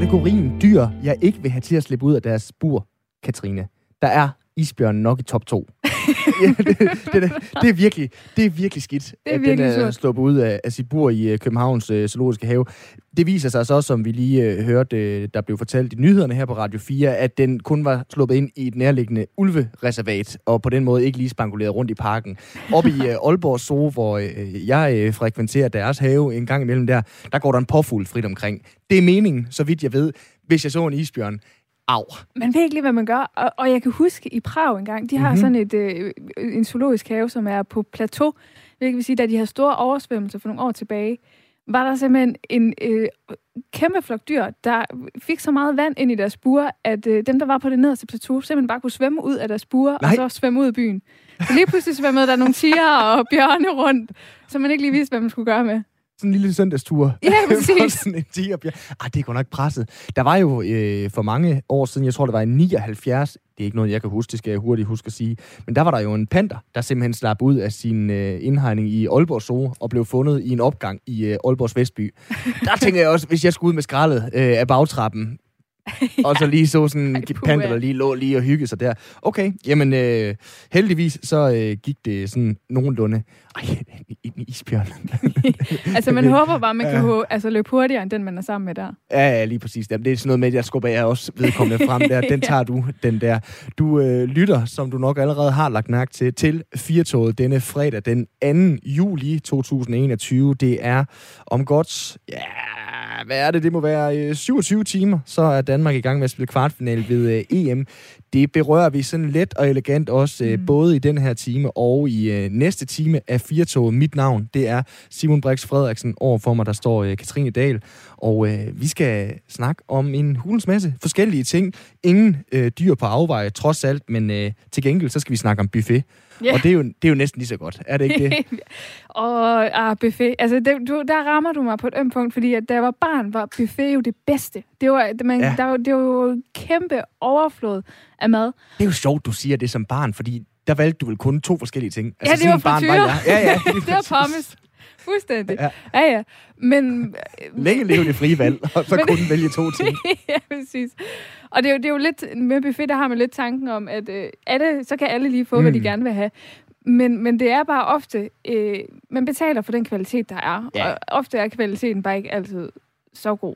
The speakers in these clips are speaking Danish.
kategorien dyr, jeg ikke vil have til at slippe ud af deres bur, Katrine, der er isbjørnen nok i top 2. ja, det, det, det, det, er virkelig, det er virkelig skidt, Det er at virkelig den er sluppet ud af, af sit bur i øh, Københavns øh, Zoologiske Have. Det viser sig så, som vi lige øh, hørte, øh, der blev fortalt i nyhederne her på Radio 4, at den kun var sluppet ind i et nærliggende ulvereservat, og på den måde ikke lige spanguleret rundt i parken. Oppe i øh, Aalborg Zoo, hvor øh, jeg øh, frekventerer deres have en gang imellem der, der går der en påfugl frit omkring. Det er meningen, så vidt jeg ved, hvis jeg så en isbjørn. Au. Man ved ikke lige, hvad man gør. Og, og jeg kan huske i Prag engang, de har Mhm. mm-hmm. sådan et, øh, en zoologisk have, som er på plateau. Hvilket vil sige, da de havde store oversvømmelser for nogle år tilbage, var der simpelthen en øh, kæmpe flok dyr, der fik så meget vand ind i deres bure, at øh, dem, der var på det nederste plateau, simpelthen bare kunne svømme ud af deres bure, Nej. og så svømme ud af byen. Så lige pludselig svømmede der nogle tiger og bjørne rundt, som man ikke lige vidste, hvad man skulle gøre med. Sådan en lille søndagstur. Ja, præcis. sådan en tigerbjørn. Ah, det er godt nok presset. Der var jo øh, for mange år siden, jeg tror det var i 79, det er ikke noget, jeg kan huske, det skal jeg hurtigt huske at sige, men der var der jo en panter, der simpelthen slap ud af sin øh, indhegning i Aalborg Zoo og blev fundet i en opgang i øh, Aalborgs Vestby. Der tænker jeg også, hvis jeg skulle ud med skraldet øh, af bagtrappen, og så lige så sådan Ej, panter, der lige lå lige og hygge sig der. Okay, jamen øh, heldigvis så øh, gik det sådan nogenlunde. Ej, en, en isbjørn. Altså, man håber bare, man kan ja. altså, løbe hurtigere, end den, man er sammen med der. Ja, ja, lige præcis. Jamen, det er sådan noget med, at jeg skubber jeg også vedkommende frem der. Den tager du, den der. Du øh, lytter, som du nok allerede har lagt mærke til, til Firtoget denne fredag, den 2. juli 2021. Det er om godt, ja, hvad er det? Det må være øh, 27 timer, så er Danmark i gang med at spille kvartfinale ved øh, EM. Det berører vi sådan let og elegant også, øh, Mm. både i den her time og i øh, næste time af Firtoget. Mit navn, det er Simon Brix Frederiksen. Overfor mig, der står øh, Katrine Dahl. Og øh, vi skal snakke om en hulens masse forskellige ting. Ingen øh, dyr på afveje, trods alt, men øh, til gengæld, så skal vi snakke om buffet. Ja. Og det er, jo, det er jo næsten lige så godt, er det ikke det? og ah, buffet. Altså, det, du, der rammer du mig på et ømt punkt, fordi at da jeg var barn, var buffet jo det bedste. Det var, man, Ja. ja. der, var- det var jo kæmpe overflod af mad. Det er jo sjovt, du siger det som barn, fordi der valgte du vel kun to forskellige ting. Altså, Ja, det var en barn frityre. jeg. Ja, ja. lige det var pommes. Fuldstændig. Ja. Ja, ja. Men... Længe leve det frie valg, og så Men- kun vælge to ting. ja, præcis. Og det er, jo, det er jo lidt, med buffet, der har man lidt tanken om, at øh, alle, så kan alle lige få, mm. hvad de Mm. gerne vil have. Men, men det er bare ofte, øh, man betaler for den kvalitet, der er. Ja. Og ofte er kvaliteten bare ikke altid så god.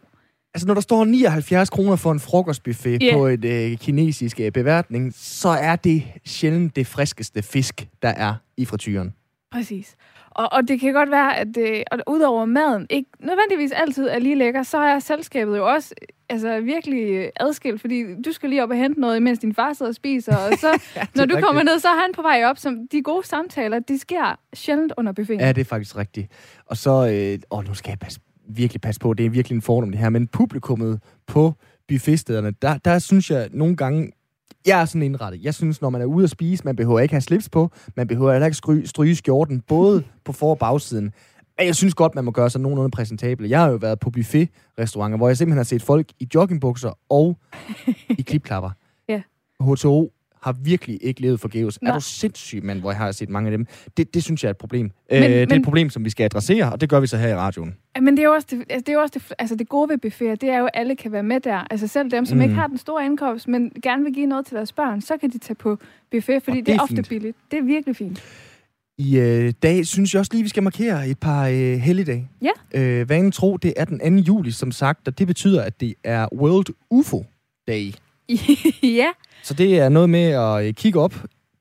Altså, når der står 79 kroner for en frokostbuffet Ja. på et øh, kinesisk øh, beværtning, så er det sjældent det friskeste fisk, der er i frityren. Præcis. Og, og det kan godt være, at øh, og udover maden ikke nødvendigvis altid er lige lækker, så er selskabet jo også altså, virkelig øh, adskilt, fordi du skal lige op og hente noget, mens din far sidder og spiser, og så, når du rigtigt. kommer ned, så er han på vej op. Som de gode samtaler, de sker sjældent under buffeten. Ja, det er faktisk rigtigt. Og så, øh, åh, nu skal jeg passe, virkelig passe på, det er virkelig en fordom det her, men publikummet på buffetstederne, der, der synes jeg nogle gange, jeg er sådan indrettet. Jeg synes, når man er ude at spise, man behøver ikke have slips på, man behøver heller ikke stry, stryge skjorten, både på for- og bagsiden. Men jeg synes godt, man må gøre sig nogenlunde præsentabel. Jeg har jo været på buffet-restauranter, hvor jeg simpelthen har set folk i joggingbukser og i klipklapper. Ja. H2O har virkelig ikke levet forgæves. Er Nej. du sindssyg, mand, hvor jeg har set mange af dem? Det, det synes jeg er et problem. Men, Men- øh, det er et men- problem, som vi skal adressere, og det gør vi så her i radioen. Men det er jo også det, altså det, er jo også det, altså det gode ved buffeter, det er jo, at alle kan være med der. Altså selv dem, som Mm. ikke har den store indkomst, men gerne vil give noget til deres børn, så kan de tage på buffet, fordi Og det, det er er ofte fint. billigt. Det er virkelig fint. I øh, dag synes jeg også lige, vi skal markere et par øh, helligdage. Ja. Øh, vanen tro, det er den 2. juli, som sagt, og det betyder, at det er World UFO Day. ja, Så det er noget med at øh, kigge op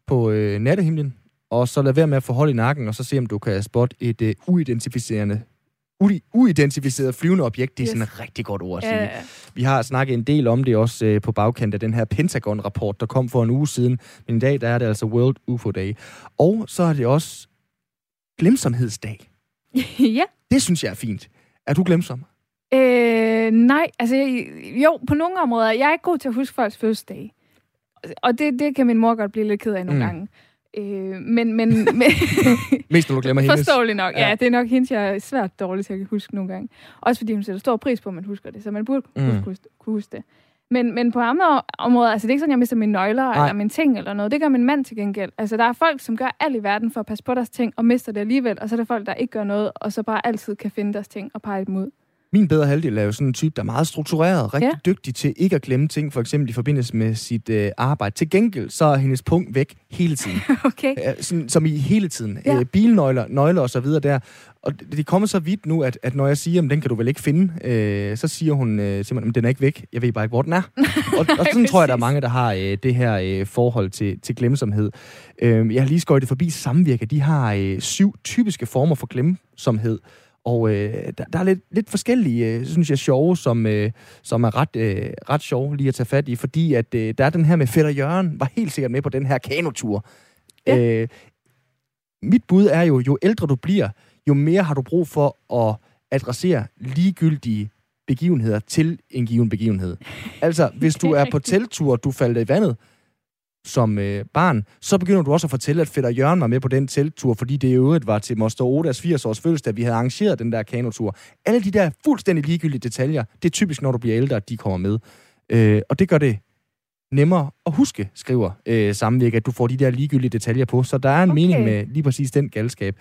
på øh, nattehimlen, og så lade være med at få hold i nakken, og så se, om du kan spotte et øh, uidentificerende ui- uidentificeret flyvende objekt. Det er Yes. sådan et rigtig godt ord at sige. ja, Vi har snakket en del om det også øh, på bagkant af den her Pentagon-rapport, der kom for en uge siden. Men i dag, der er det altså World UFO Day. Og så er det også glemsomhedsdag. ja. Det synes jeg er fint. Er du glemsom? Øh, nej, altså jo, på nogle områder. Jeg er ikke god til at huske folks fødselsdag. Og det, det kan min mor godt blive lidt ked af nogle Mm. gange. Øh, men, men, men Mest når du glemmer hendes. forståeligt nok. Ja. Ja. det er nok hende, jeg er svært dårlig til at huske nogle gange. Også fordi hun sætter stor pris på, at man husker det, så man burde Mm. huske, kunne huske det. Men, men på andre områder, altså det er ikke sådan, jeg mister mine nøgler. Nej. eller mine ting eller noget. Det gør min mand til gengæld. Altså der er folk, som gør alt i verden for at passe på deres ting og mister det alligevel. Og så er der folk, der ikke gør noget, og så bare altid kan finde deres ting og pege dem ud. Min bedre halvdel er jo sådan en type, der er meget struktureret, rigtig Ja. dygtig til ikke at glemme ting, for eksempel i forbindelse med sit øh, arbejde. Til gengæld, så er hendes punkt væk hele tiden. Okay. Ja, sådan, som i hele tiden. Ja. Ja. Øh, bilnøgler, nøgler og så videre der. Og det, det kommer så vidt nu, at, at når jeg siger, at den kan du vel ikke finde, øh, så siger hun øh, simpelthen, at den er ikke væk. Jeg ved bare ikke, hvor den er. og, og sådan tror jeg, der er mange, der har øh, det her øh, forhold til, til glemsomhed. Øh, jeg har lige skøjtet forbi Samvirke. De har øh, syv typiske former for glemsomhed. Og øh, der, der er lidt, lidt forskellige, øh, synes jeg, sjove, som, øh, som er ret, øh, ret sjove lige at tage fat i. Fordi at øh, der er den her med Fætter Jørgen, var helt sikkert med på den her kanotur. Ja. Øh, mit bud er jo, jo ældre du bliver, jo mere har du brug for at adressere ligegyldige begivenheder til en given begivenhed. Altså, hvis du er på teltur, du faldt i vandet som øh, barn, så begynder du også at fortælle, at Fætter Jørgen var med på den teltur, fordi det i øvrigt var til Moster Odas 80-års fødselsdag, vi havde arrangeret den der kanotur. Alle de der fuldstændig ligegyldige detaljer, det er typisk, når du bliver ældre, at de kommer med. Øh, og det gør det nemmere at huske, skriver øh, Samvirke, at du får de der ligegyldige detaljer på. Så der er en okay. mening med lige præcis den galskab.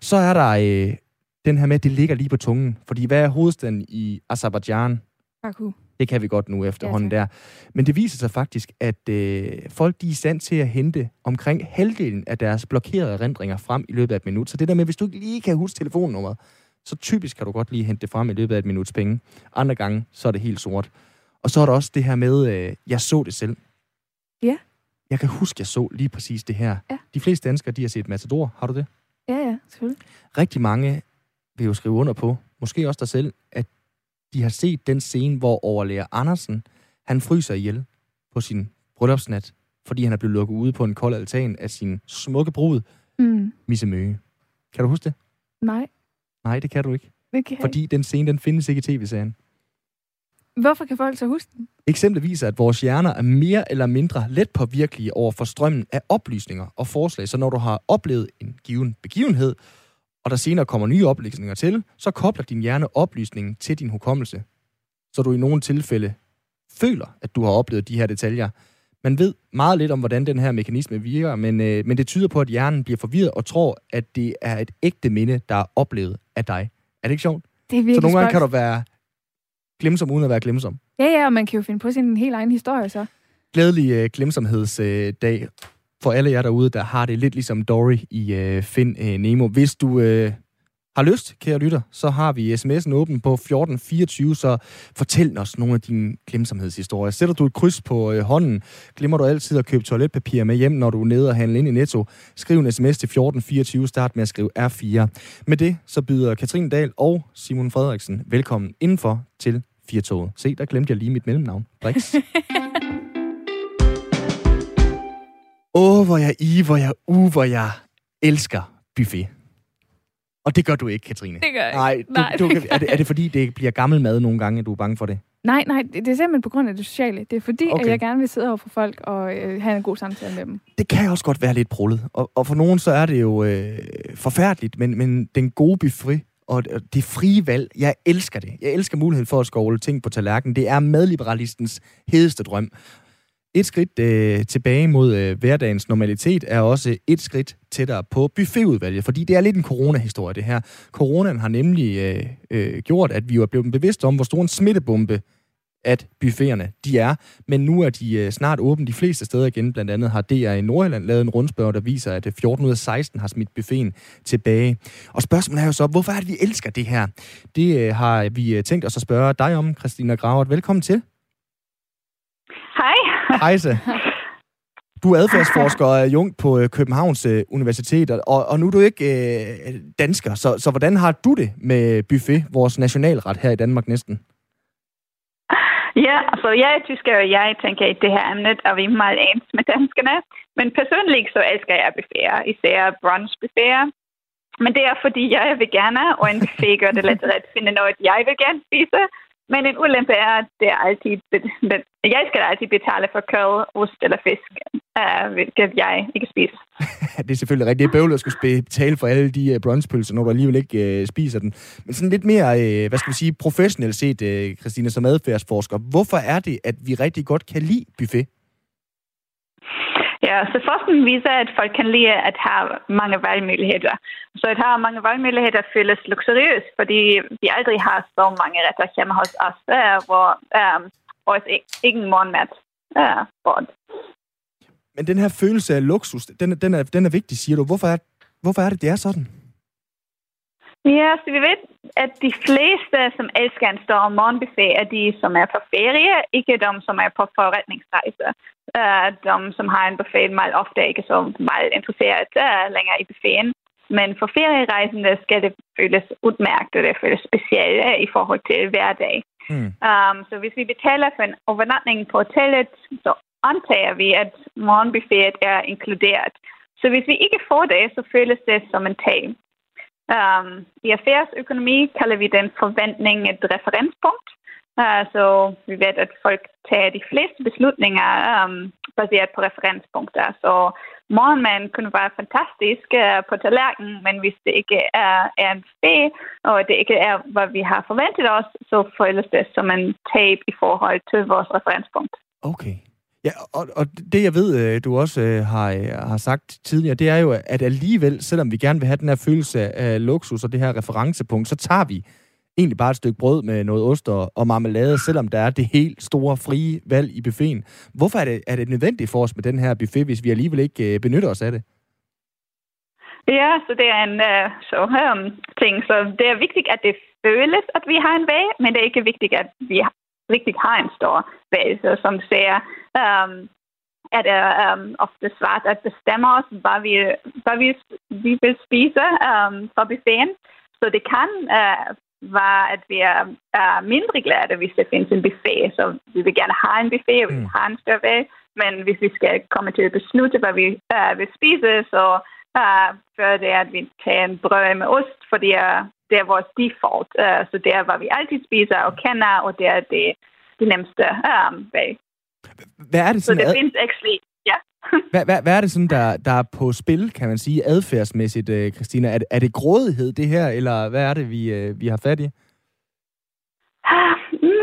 Så er der øh, den her med, at det ligger lige på tungen. Fordi hvad er hovedstaden i Azerbaijan? Baku. Det kan vi godt nu efterhånden Ja, der. Men det viser sig faktisk, at øh, folk de er i stand til at hente omkring halvdelen af deres blokerede erindringer frem i løbet af et minut. Så det der med, hvis du ikke lige kan huske telefonnummeret, så typisk kan du godt lige hente det frem i løbet af et minuts penge. Andre gange, så er det helt sort. Og så er der også det her med, øh, jeg så det selv. Ja. Jeg kan huske, jeg så lige præcis det her. Ja. De fleste danskere, de har set Matador. Har du det? Ja, ja, selvfølgelig. rigtig mange vil jo skrive under på, måske også dig selv, at de har set den scene, hvor overlærer Andersen, han fryser ihjel på sin bryllupsnat, fordi han er blevet lukket ude på en kold altan af sin smukke brud, Mm. Misse Møge. Kan du huske det? Nej, Nej, det kan du ikke. det kan Fordi den scene, den findes ikke i tv-serien. ikke. Hvorfor kan folk så huske den? Eksemplet viser, at vores hjerner er mere eller mindre let påvirkelige over for strømmen af oplysninger og forslag. Så når du har oplevet en given begivenhed, og der senere kommer nye oplysninger til, så kobler din hjerne oplysningen til din hukommelse. Så du i nogle tilfælde føler, at du har oplevet de her detaljer. Man ved meget lidt om, hvordan den her mekanisme virker, men, øh, men det tyder på, at hjernen bliver forvirret og tror, at det er et ægte minde, der er oplevet af dig. Er det ikke sjovt? Det er virkelig Så nogle gange kan du være glemsom, uden at være glemsom. Ja, ja, og man kan jo finde på sin helt egen historie så. glædelig øh, glemsomhedsdag øh, for alle jer derude, der har det lidt ligesom Dory i øh, Find øh, Nemo. Hvis du øh, har lyst, kære lytter, så har vi sms'en åben på 1424, så fortæl os nogle af dine glemsomhedshistorier. Sætter du et kryds på øh, hånden, glemmer du altid at købe toiletpapir med hjem, når du er nede og handler ind i Netto. Skriv en sms til 1424, start med at skrive R4. Med det, så byder Katrine Dahl og Simon Frederiksen velkommen indenfor til Firtoget. Se, der glemte jeg lige mit mellemnavn. Brix. Åh, oh, hvor jeg i, hvor jeg u, hvor jeg elsker buffet. Og det gør du ikke, Katrine. Det gør jeg ikke. Nej, du, Nej, du, det kan, er, det, er det fordi, det bliver gammel mad nogle gange, at du er bange for det? Nej, nej, det er simpelthen på grund af det sociale. Det er fordi, okay. At jeg gerne vil sidde over for folk og øh, have en god samtale med dem. Det kan også godt være lidt brullet. Og, og for nogen så er det jo øh, forfærdeligt, men, men den gode buffet og og det frie valg, jeg elsker det. Jeg elsker muligheden for at skovle ting på tallerkenen. Det er madliberalistens hedeste drøm. Et skridt øh, tilbage mod øh, hverdagens normalitet er også et skridt tættere på buffetudvalget, fordi det er lidt en coronahistorie, det her. Coronaen har nemlig øh, øh, gjort, at vi jo er blevet bevidste om, hvor stor en smittebombe at buffeterne de er. Men nu er de øh, snart åbne de fleste steder igen. Blandt andet har DR i Nordjylland lavet en rundspørg, der viser, at øh, 14 ud af 16 har smidt buffeten tilbage. Og spørgsmålet er jo så, hvorfor er det, vi elsker det her? Det øh, har vi øh, tænkt os at spørge dig om, Christina Gravert. Velkommen til. Hej. Heise. Du er adfærdsforsker og er jung på øh, Københavns øh, Universitet, og, og nu er du ikke øh, dansker, så, så hvordan har du det med buffet, vores nationalret her i Danmark næsten? Ja, altså jeg er tysker, og jeg tænker, at det her emnet er vi meget ens med danskerne. Men personligt så elsker jeg buffeter, især brunchbuffeter. Men det er fordi, jeg er veganer, og en buffet gør det lettere at finde noget, jeg vil gerne spise. Men en ulempe er, at det er altid, jeg skal altid betale for kød, ost eller fisk, uh, hvilket jeg ikke spiser. det er selvfølgelig rigtigt. Det er bøvlet at skulle betale for alle de øh, brunchpølser, når du alligevel ikke øh, spiser den. Men sådan lidt mere, hvad skal vi sige, professionelt set, uh, Christina, som adfærdsforsker. Hvorfor er det, at vi rigtig godt kan lide buffet? Ja, så forskningen viser, at folk kan lide at have mange valgmuligheder. Så at have mange valgmuligheder føles luksuriøst, fordi vi aldrig har så mange retter hjemme hos os, øh, hvor øh, um, også ingen e-, morgenmad øh, uh, bord. Men den her følelse af luksus, den, den, er, den er vigtig, siger du. Hvorfor er, hvorfor er det, det er sådan? Ja, så vi ved, at de fleste, som elsker en stor morgenbuffet, er de, som er på ferie, ikke de, som er på forretningsrejse. Uh, de, som har en buffet, meget ofte ikke så meget interesseret uh, længere i buffeten. Men for ferierejsende skal det føles udmærket, og det føles specielt uh, i forhold til hverdag. Mm. Um, så hvis vi betaler for en overnatning på hotellet, så antager vi, at morgenbuffet er inkluderet. Så hvis vi ikke får det, så føles det som en tab. Um, I affærsøkonomi kalder vi den forventning et referenspunkt. Uh, så vi ved, at folk tager de fleste beslutninger um, baseret på referenspunkter. Så morgenmaden kunne være fantastisk uh, på tallerkenen, men hvis det ikke er, er en fe, og det ikke er, hvad vi har forventet os, så føles det som en tab i forhold til vores referenspunkt. Okay. Ja, og, og det jeg ved, øh, du også øh, har, øh, har sagt tidligere, det er jo, at alligevel, selvom vi gerne vil have den her følelse af luksus og det her referencepunkt, så tager vi egentlig bare et stykke brød med noget ost og, og marmelade, selvom der er det helt store frie valg i buffeten. Hvorfor er det, er det nødvendigt for os med den her buffet, hvis vi alligevel ikke øh, benytter os af det? Ja, så det er en uh, så, um, ting. Så det er vigtigt, at det føles, at vi har en vej, men det er ikke vigtigt, at vi en stor base, som ser, um, at det um, ofte svært at bestemme os, hvad vi, hvad vi, vi vil spise um, fra buffeten. Så det kan uh, være, at vi er uh, mindre glade, hvis det findes en buffet. Så vi vil gerne have en buffet, og vi vil mm. have en større Men hvis vi skal komme til at beslutte, hvad vi uh, vil spise, så uh, før det er, at vi tager en brød med ost, fordi uh, det er vores default. Uh, så det er, hvad vi altid spiser og kender, og det er det, det nemmeste um, vej. Hvad er det sådan, så det ad... findes actually, ja. hvad, hvad, hvad er det sådan, der, der er på spil, kan man sige, adfærdsmæssigt, uh, Christina? Er, er det grådighed, det her, eller hvad er det, vi, uh, vi har fat i? Uh,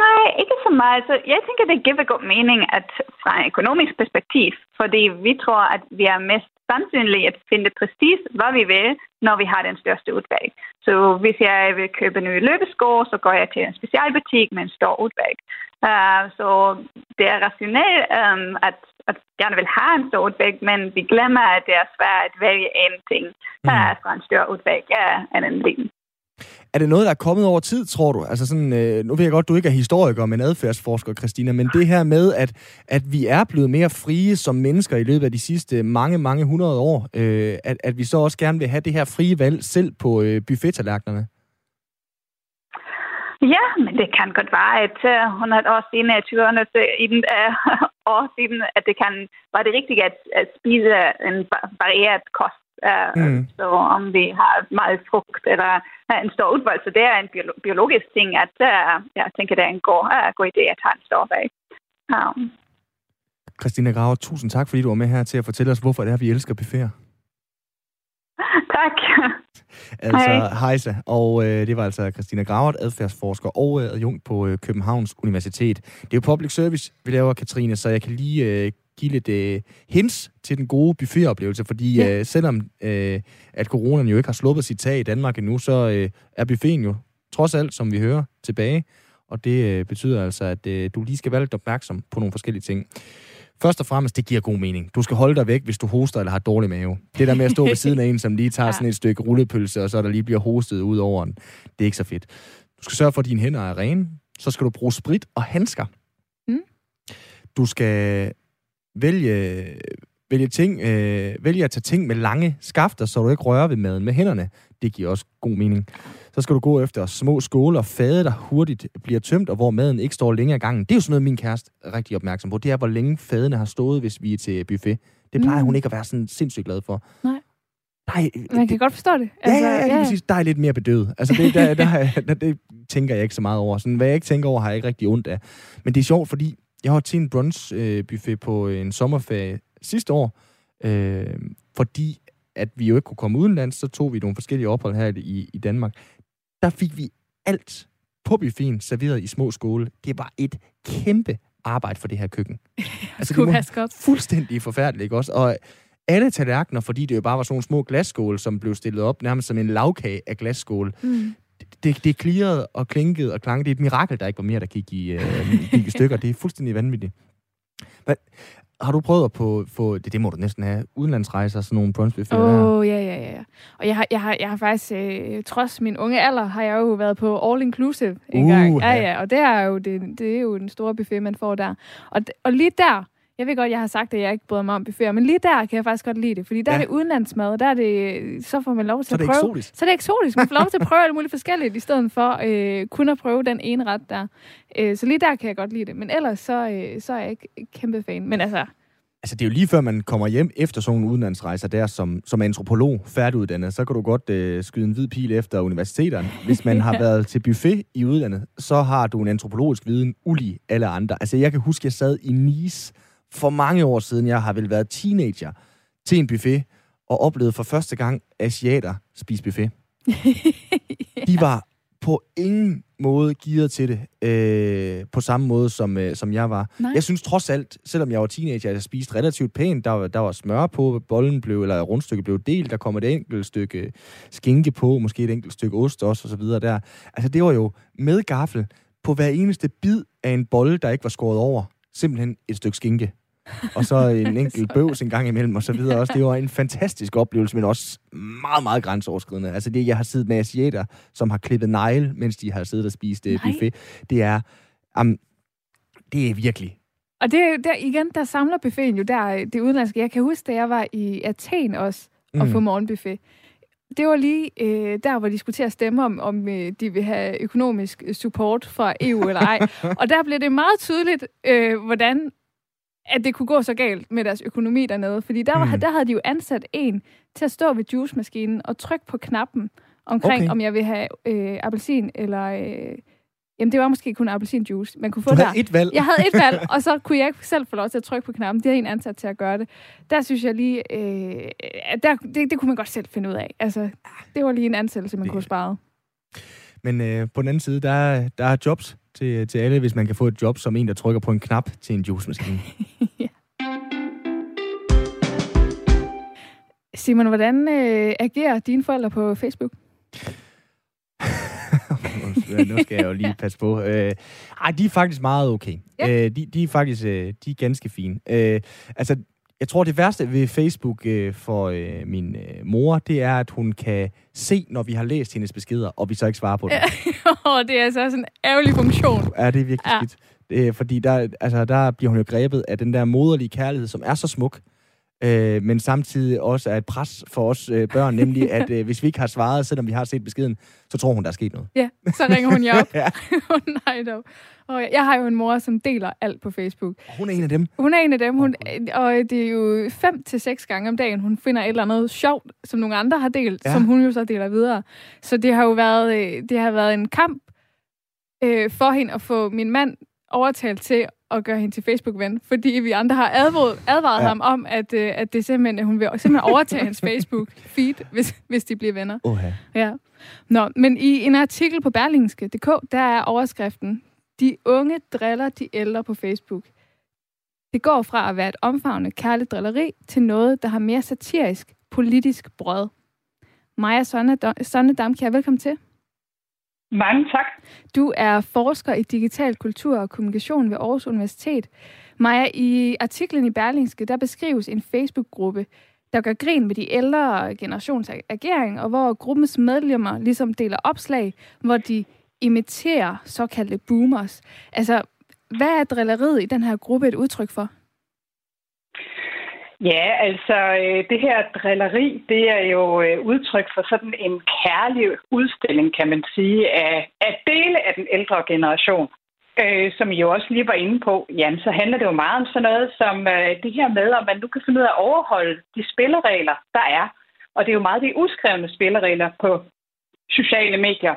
nej, ikke så meget. Så jeg tænker, det giver god mening, at fra en økonomisk perspektiv, fordi vi tror, at vi er mest sandsynligt at finde præcis, hvad vi vil, når vi har den største udvalg. Så hvis jeg vil købe nye løbesko, så går jeg til en specialbutik med en stor udvalg. Uh, så det er rationelt, um, at, at gerne vil have en stor udvalg, men vi glemmer, at det er svært at vælge en ting uh, fra en større udvalg uh, end en lille. Er det noget, der er kommet over tid, tror du? Altså sådan, øh, nu ved jeg godt, du ikke er historiker, men adfærdsforsker, Christina, men det her med, at, at vi er blevet mere frie som mennesker i løbet af de sidste mange, mange hundrede år, øh, at, at vi så også gerne vil have det her frie valg selv på øh, buffettallerkenerne? Ja, men det kan godt være, at uh, 100 år siden, 20'erne i den, uh, år siden, at det kan være det rigtige at, at spise en varieret kost Uh, mm. Så om vi har meget frugt eller en stor udvalg, så det er en biologisk ting, at uh, jeg tænker, det er en god, god idé at have en stor bag. Um. Christina Graver, tusind tak, fordi du var med her til at fortælle os, hvorfor det er, vi elsker buffeter. Tak. Altså, hejsa. Og øh, det var altså Christina Gravert, adfærdsforsker og øh, adjunkt på øh, Københavns Universitet. Det er jo public service, vi laver, Katrine, så jeg kan lige øh, give lidt øh, hints til den gode buffetoplevelse, fordi ja. øh, selvom øh, at coronaen jo ikke har sluppet sit tag i Danmark endnu, så øh, er buffeten jo trods alt, som vi hører, tilbage. Og det øh, betyder altså, at øh, du lige skal være lidt opmærksom på nogle forskellige ting. Først og fremmest, det giver god mening. Du skal holde dig væk, hvis du hoster eller har dårlig mave. Det der med at stå ved siden af en, som lige tager ja. sådan et stykke rullepølse, og så der lige bliver hostet ud over den, det er ikke så fedt. Du skal sørge for, at dine hænder er rene. Så skal du bruge sprit og handsker. Mm. Du skal vælge, vælge, ting, øh, vælge at tage ting med lange skafter, så du ikke rører ved maden med hænderne. Det giver også god mening. Så skal du gå efter små skåle og fade, der hurtigt bliver tømt, og hvor maden ikke står længere i gangen. Det er jo sådan noget, min kæreste er rigtig opmærksom på. Det er, hvor længe fadene har stået, hvis vi er til buffet. Det plejer mm. hun ikke at være sådan sindssygt glad for. Nej. Nej, Man kan det, godt forstå det. Altså, ja, ja, ja, ja. Præcis. Der er lidt mere bedøvet. Altså, det, der, der, der, det tænker jeg ikke så meget over. Sådan, hvad jeg ikke tænker over, har jeg ikke rigtig ondt af. Men det er sjovt, fordi jeg var til en brunch-buffet på en sommerferie sidste år, øh, fordi at vi jo ikke kunne komme udenlands, så tog vi nogle forskellige ophold her i, i Danmark. Der fik vi alt på buffeten serveret i små skåle. Det var et kæmpe arbejde for det her køkken. altså, det var fuldstændig forfærdeligt, ikke også? Og alle tallerkener, fordi det jo bare var sådan nogle små glasskåle, som blev stillet op nærmest som en lavkage af glasskåle. Mm. Det, det klirrede og klinkede og klang. Det er et mirakel, der ikke var mere, der gik i, øh, gik i stykker. Det er fuldstændig vanvittigt. Men, har du prøvet at få, få det, det må du næsten have, udenlandsrejser, sådan nogle brunchbuffeter? Åh, oh, ja, ja, ja. Og jeg har, jeg har, jeg har faktisk, øh, trods min unge alder, har jeg jo været på All Inclusive en uh, gang. Ja, ja, og det er jo, det, det er jo den store buffet, man får der. Og, og lige der, jeg ved godt, jeg har sagt, at jeg ikke bryder mig om buffeter, men lige der kan jeg faktisk godt lide det, fordi der ja. er det udenlandsmad, der er det, så får man lov til at prøve. Så er det eksotisk. Så er det eksotisk. Man får lov til at prøve alt muligt forskelligt, i stedet for øh, kun at prøve den ene ret der. Øh, så lige der kan jeg godt lide det, men ellers så, øh, så er jeg ikke kæmpe fan. Men altså, Altså, det er jo lige før, man kommer hjem efter sådan nogle udenlandsrejser der, som, som antropolog færdiguddannet, så kan du godt øh, skyde en hvid pil efter universiteterne. Hvis man har været til buffet i udlandet, så har du en antropologisk viden ulig alle andre. Altså, jeg kan huske, jeg sad i Nice for mange år siden. Jeg har vel været teenager til en buffet, og oplevede for første gang asiater spise buffet. De var på ingen måde gearet til det, øh, på samme måde som, øh, som jeg var. Nej. Jeg synes trods alt, selvom jeg var teenager, at jeg spiste relativt pænt. Der, var, der var smør på, bollen blev, eller rundstykket blev delt, der kom et enkelt stykke skinke på, måske et enkelt stykke ost også, og så videre der. Altså, det var jo med gaffel på hver eneste bid af en bolle, der ikke var skåret over. Simpelthen et stykke skinke og så en enkelt bøvs en gang imellem, og så videre også. Det var en fantastisk oplevelse, men også meget, meget grænseoverskridende. Altså det, jeg har siddet med asiater, som har klippet negle, mens de har siddet og spist uh, buffet, det er, um, det er virkelig og det, der, igen, der samler buffeten jo der, det udenlandske. Jeg kan huske, da jeg var i Athen også, og mm. få morgenbuffet. Det var lige øh, der, hvor de skulle til at stemme om, om øh, de vil have økonomisk support fra EU eller ej. og der blev det meget tydeligt, øh, hvordan at det kunne gå så galt med deres økonomi dernede. Fordi der, var, mm. der havde de jo ansat en til at stå ved juicemaskinen og trykke på knappen omkring, okay. om jeg vil have øh, appelsin eller... Øh, jamen, det var måske kun appelsinjuice, man kunne få du der. havde et valg. Jeg havde et valg, og så kunne jeg ikke selv få lov til at trykke på knappen. Det havde en ansat til at gøre det. Der synes jeg lige... Øh, der, det, det kunne man godt selv finde ud af. Altså, det var lige en ansættelse, man det. kunne spare. Men øh, på den anden side, der, der er jobs til, til alle, hvis man kan få et job som en, der trykker på en knap til en juicemaskine. ja. Simon, hvordan øh, agerer dine forældre på Facebook? nu skal jeg jo lige passe på. Øh, ej, de er faktisk meget okay. Ja. Øh, de, de er faktisk øh, de er ganske fine. Øh, altså, jeg tror, det værste ved Facebook øh, for øh, min øh, mor, det er, at hun kan se, når vi har læst hendes beskeder, og vi så ikke svarer på det. Ja, det er altså sådan en ærgerlig funktion. Ja, det er virkelig ja. skidt. Det, fordi der, altså, der bliver hun jo grebet af den der moderlige kærlighed, som er så smuk, øh, men samtidig også er et pres for os øh, børn, nemlig at øh, hvis vi ikke har svaret, selvom vi har set beskeden, så tror hun, der er sket noget. Ja, så ringer hun jer op. ja. Nej dog. Og jeg har jo en mor, som deler alt på Facebook. Hun er en af dem? Hun er en af dem. Hun, og det er jo fem til seks gange om dagen, hun finder et eller andet sjovt, som nogle andre har delt, ja. som hun jo så deler videre. Så det har jo været, øh, det har været en kamp øh, for hende at få min mand overtalt til at gøre hende til Facebook-ven, fordi vi andre har advaret, advaret ja. ham om, at, øh, at det simpelthen, at hun vil simpelthen overtage hans Facebook-feed, hvis, hvis de bliver venner. Okay. Ja. Nå, men i en artikel på berlingske.dk, der er overskriften, de unge driller de ældre på Facebook. Det går fra at være et omfavnende kærligt drilleri til noget, der har mere satirisk politisk brød. Maja Sonne Damkjær, velkommen til. Mange tak. Du er forsker i digital kultur og kommunikation ved Aarhus Universitet. Maja, i artiklen i Berlingske, der beskrives en Facebook-gruppe, der gør grin med de ældre generations agering, og hvor gruppens medlemmer ligesom deler opslag, hvor de imiterer såkaldte boomers. Altså, hvad er drilleriet i den her gruppe et udtryk for? Ja, altså øh, det her drilleri, det er jo øh, udtryk for sådan en kærlig udstilling, kan man sige, af, af dele af den ældre generation. Øh, som I jo også lige var inde på, Jan, så handler det jo meget om sådan noget som øh, det her med, om man nu kan finde ud af at overholde de spilleregler, der er. Og det er jo meget de uskrevne spilleregler på sociale medier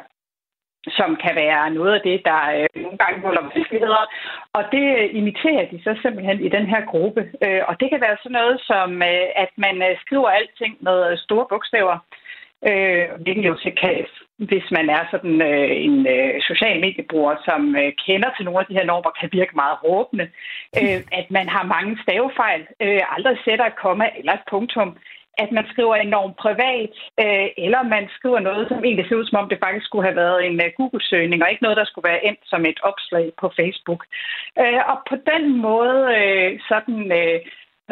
som kan være noget af det, der øh, nogle gange holder vanskeligheder. Og det øh, imiterer de så simpelthen i den her gruppe. Øh, og det kan være sådan noget som, øh, at man øh, skriver alting med store bogstaver, øh, hvilket jo kan hvis man er sådan øh, en øh, social mediebruger, som øh, kender til nogle af de her normer, kan virke meget råbende. Øh, at man har mange stavefejl, øh, aldrig sætter et komma eller et punktum, at man skriver enormt privat, øh, eller man skriver noget, som egentlig ser ud som om det faktisk skulle have været en uh, Google-søgning, og ikke noget, der skulle være endt som et opslag på Facebook. Øh, og på den måde øh, sådan... Øh,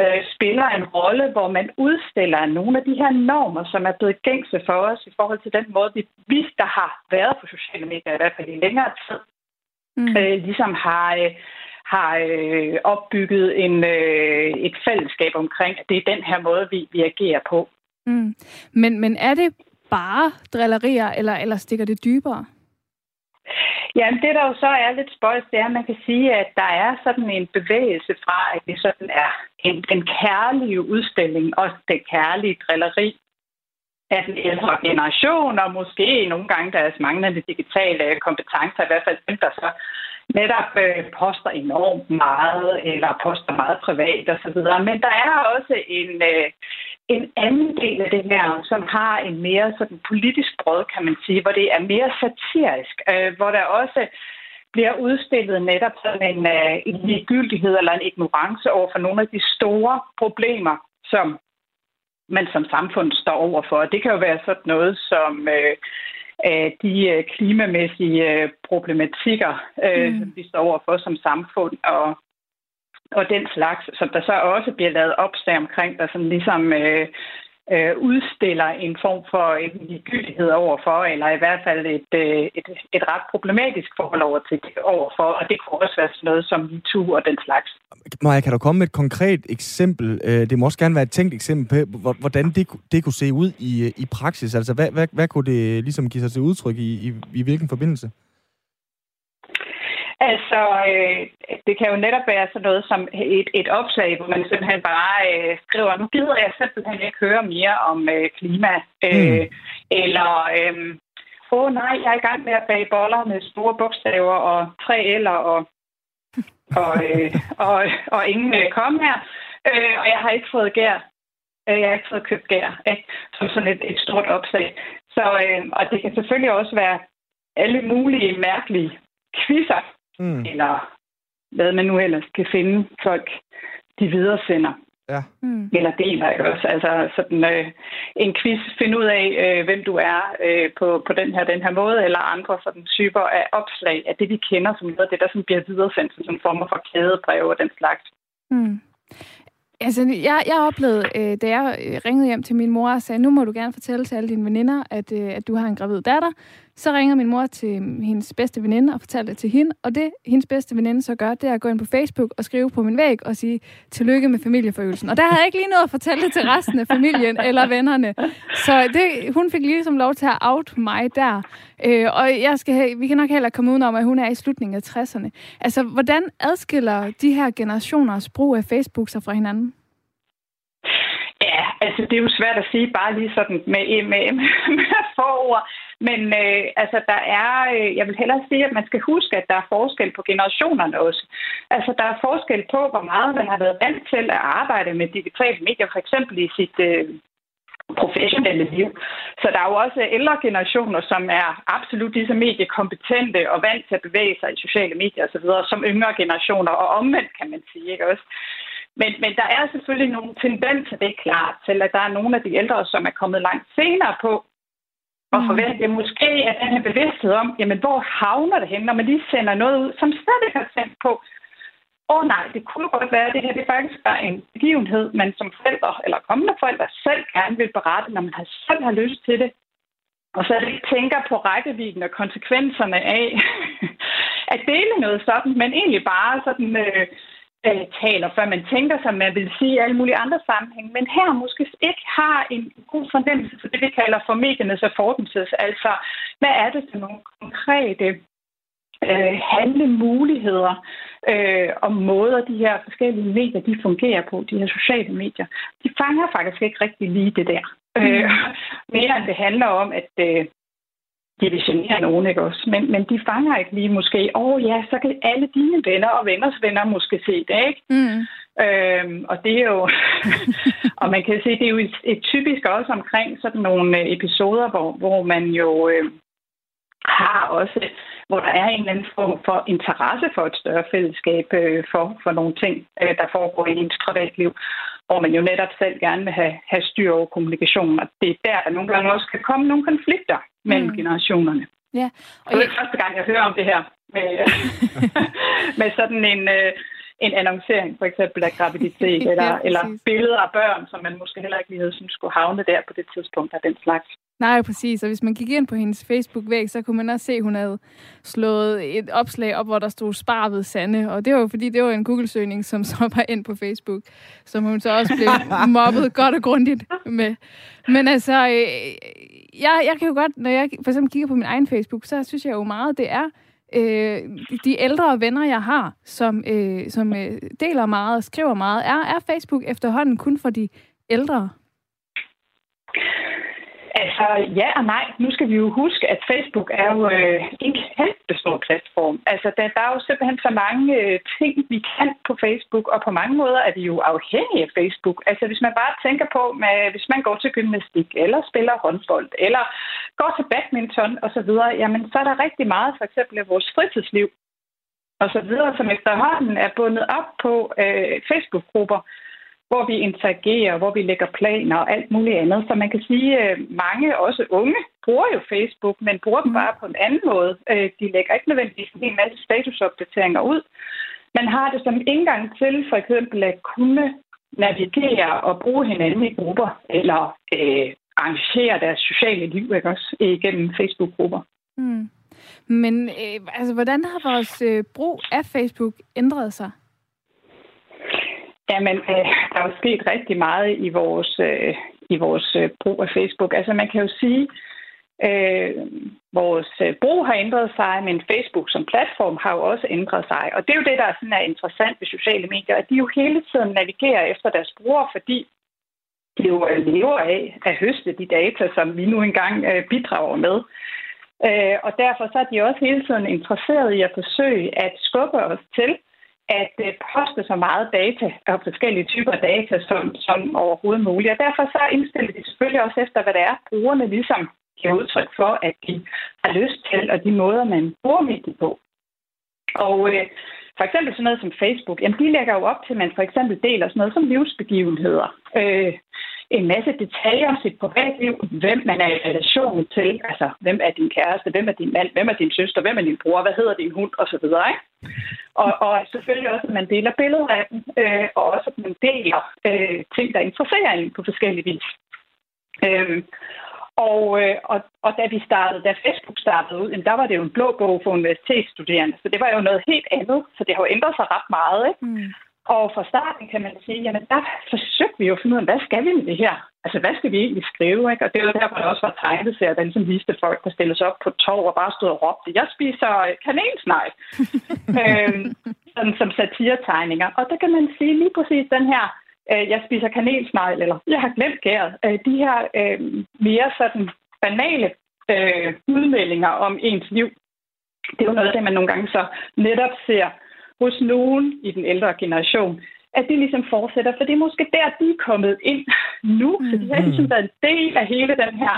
øh, spiller en rolle, hvor man udstiller nogle af de her normer, som er blevet gængse for os i forhold til den måde, vi, vi der har været på sociale medier, i hvert fald i længere tid, mm. øh, ligesom har, øh, har øh, opbygget en, øh, et fællesskab omkring, at det er den her måde, vi, vi agerer på. Mm. Men, men er det bare drillerier, eller, eller stikker det dybere? Ja, det der jo så er lidt spøjs, det er, at man kan sige, at der er sådan en bevægelse fra, at det sådan er en, en kærlige udstilling, og det kærlige drilleri af den ældre generation, og måske nogle gange deres manglende digitale kompetencer, i hvert fald dem, der så netop øh, poster enormt meget, eller poster meget privat osv. Men der er også en, øh, en anden del af det her, som har en mere sådan politisk brød, kan man sige, hvor det er mere satirisk, øh, hvor der også bliver udstillet netop sådan en, øh, en ligegyldighed eller en ignorance over for nogle af de store problemer, som man som samfund står overfor. Det kan jo være sådan noget som øh, de øh, klimamæssige øh, problematikker, øh, mm. som vi står overfor som samfund, og, og den slags, som der så også bliver lavet opslag omkring, der sådan ligesom øh, øh, udstiller en form for en ligegyldighed overfor, eller i hvert fald et, øh, et, et ret problematisk forhold over til overfor, og det kunne også være sådan noget som MeToo og den slags. Maja, kan du komme med et konkret eksempel? Øh, det må også gerne være et tænkt eksempel på, hvordan det, det kunne se ud i, øh, i praksis. Altså, hvad, hvad, hvad kunne det ligesom give sig til udtryk i, i, i hvilken forbindelse? Altså, øh, det kan jo netop være sådan noget som et, et opslag, hvor man simpelthen bare øh, skriver, nu gider jeg simpelthen ikke høre mere om øh, klima. Øh, mm. Eller, øh, åh nej, jeg er i gang med at bage boller med store bogstaver og tre eller og, og, øh, og, og ingen øh, kom her. Øh, og jeg har ikke fået gær. Øh, jeg har ikke fået købt gær. Ikke? Som sådan et, et stort opslag. Så, øh, og det kan selvfølgelig også være alle mulige mærkelige quizzer, mm. eller hvad man nu ellers kan finde folk, de videresender. Ja. Mm. Eller deler, ikke også? Altså sådan øh, en quiz, finde ud af, øh, hvem du er øh, på, på den her den her måde, eller andre sådan typer af opslag af det, vi kender som noget af det, der sådan bliver videresendt som sådan form for kædebrev og den slags. Mm. Altså, jeg, jeg oplevede, øh, da jeg ringede hjem til min mor og sagde, nu må du gerne fortælle til alle dine veninder, at, øh, at du har en gravid datter. Så ringede min mor til hendes bedste veninde og fortalte det til hende. Og det, hendes bedste veninde så gør, det er at gå ind på Facebook og skrive på min væg og sige, tillykke med familieforøgelsen. Og der havde jeg ikke lige noget at fortælle det til resten af familien eller vennerne. Så det, hun fik ligesom lov til at out mig der. Øh, og jeg skal, vi kan nok heller komme ud om, at hun er i slutningen af 60'erne. Altså, hvordan adskiller de her generationers brug af Facebook sig fra hinanden? Ja, altså det er jo svært at sige bare lige sådan med, med, med få ord. Men øh, altså der er, øh, jeg vil hellere sige, at man skal huske, at der er forskel på generationerne også. Altså der er forskel på, hvor meget man har været vant til at arbejde med digitale medier, for eksempel i sit øh, professionelle liv. Så der er jo også ældre generationer, som er absolut lige så mediekompetente og vant til at bevæge sig i sociale medier osv., som yngre generationer, og omvendt kan man sige, ikke også? Men, men der er selvfølgelig nogle tendenser, det er klart, til at der er nogle af de ældre, som er kommet langt senere på, og mm. forventer måske, at den her bevidsthed om, jamen hvor havner det hen, når man lige sender noget ud, som ikke har sendt på. Åh oh, nej, det kunne godt være, at det her det faktisk er en begivenhed, man som forældre eller kommende forældre selv gerne vil berette, når man selv har lyst til det. Og så ikke tænker på rækkevidden og konsekvenserne af at dele noget sådan, men egentlig bare sådan øh, øh, taler, før man tænker sig, man vil sige i alle mulige andre sammenhæng. Men her måske ikke har en god fornemmelse for det, vi kalder for mediernes affordances. Altså, hvad er det for nogle konkrete øh, handlemuligheder øh, og måder, de her forskellige medier, de fungerer på, de her sociale medier. De fanger faktisk ikke rigtig lige det der. Mm. Øh, mere end det handler om, at øh, divisionere nogen, ikke også? Men, men de fanger ikke lige måske, åh oh, ja, så kan alle dine venner og venners venner måske se det, ikke? Mm. Øhm, og det er jo, og man kan se, det er jo et, et typisk også omkring sådan nogle øh, episoder, hvor, hvor man jo øh, har også, hvor der er en eller anden form for interesse for et større fællesskab øh, for, for nogle ting, øh, der foregår i ens privatliv, hvor man jo netop selv gerne vil have, have styr over kommunikationen. Og det er der, der nogle gange også kan komme nogle konflikter mellem mm. generationerne. Ja. Og det er første gang, jeg hører om det her med, med sådan en... Øh, en annoncering for eksempel af graviditet, eller, ja, eller billeder af børn, som man måske heller ikke lige havde synes skulle havne der på det tidspunkt af den slags. Nej, præcis. Og hvis man gik ind på hendes Facebook-væg, så kunne man også se, at hun havde slået et opslag op, hvor der stod spar ved Sande. Og det var jo fordi, det var en Google-søgning, som så var ind på Facebook, som hun så også blev mobbet godt og grundigt med. Men altså, øh, jeg, jeg kan jo godt, når jeg for eksempel kigger på min egen Facebook, så synes jeg jo meget, det er øh, de ældre venner, jeg har, som, øh, som øh, deler meget og skriver meget. Er, er Facebook efterhånden kun for de ældre? Altså, ja og nej. Nu skal vi jo huske, at Facebook er jo øh, en kæmpe stor platform. Altså, der, der er jo simpelthen så mange øh, ting, vi kan på Facebook, og på mange måder er vi jo afhængige af Facebook. Altså, hvis man bare tænker på, med, hvis man går til gymnastik, eller spiller håndbold, eller går til badminton osv., jamen, så er der rigtig meget, for eksempel af vores fritidsliv, og så videre, som efterhånden er bundet op på øh, Facebook-grupper, hvor vi interagerer, hvor vi lægger planer og alt muligt andet. Så man kan sige, at øh, mange, også unge, bruger jo Facebook, men bruger den mm. bare på en anden måde. Øh, de lægger ikke nødvendigvis en masse statusopdateringer ud. Man har det som indgang til for eksempel at kunne navigere og bruge hinanden i grupper, eller øh, arrangere deres sociale liv ikke også, igennem Facebook-grupper. Mm. Men øh, altså, hvordan har vores øh, brug af Facebook ændret sig? Jamen, øh, der er jo sket rigtig meget i vores, øh, i vores øh, brug af Facebook. Altså, man kan jo sige, øh, vores øh, brug har ændret sig, men Facebook som platform har jo også ændret sig. Og det er jo det, der er, sådan, er interessant ved sociale medier, at de jo hele tiden navigerer efter deres brugere, fordi de jo øh, lever af at høste de data, som vi nu engang øh, bidrager med. Øh, og derfor så er de også hele tiden interesseret i at forsøge at skubbe os til at øh, poste så meget data og forskellige typer data som, som overhovedet muligt. Og derfor så indstiller de selvfølgelig også efter, hvad det er, brugerne ligesom giver udtryk for, at de har lyst til, og de måder, man bruger mediet på. Og øh, for eksempel sådan noget som Facebook, jamen de lægger jo op til, at man for eksempel deler sådan noget som livsbegivenheder. Øh, en masse detaljer om sit privatliv, hvem man er i relation til, altså hvem er din kæreste, hvem er din mand, hvem er din søster, hvem er din bror, hvad hedder din hund osv. Og, og selvfølgelig også, at man deler billeder af dem, øh, og også at man deler øh, ting, der interesserer en på forskellige vis. Øh, og, øh, og, og da vi startede, da Facebook startede ud, der var det jo en blå bog for universitetsstuderende, så det var jo noget helt andet, så det har jo ændret sig ret meget. Ikke? Mm. Og fra starten kan man sige, jamen der forsøgte vi jo at finde ud af, hvad skal vi med det her? Altså, hvad skal vi egentlig skrive? Ikke? Og det var derfor, der også var tegneserier, der ligesom viste folk, der stillede sig op på tog og bare stod og råbte, jeg spiser kanelsnej. øhm, sådan, som satiretegninger. Og der kan man sige lige præcis den her, øh, jeg spiser kanelsnegl, eller jeg har glemt gæret. Øh, de her øh, mere sådan banale øh, udmeldinger om ens liv, det er jo noget af det, man nogle gange så netop ser hos nogen i den ældre generation, at det ligesom fortsætter, for det er måske der, de er kommet ind nu, mm. så de har ligesom været en del af hele den her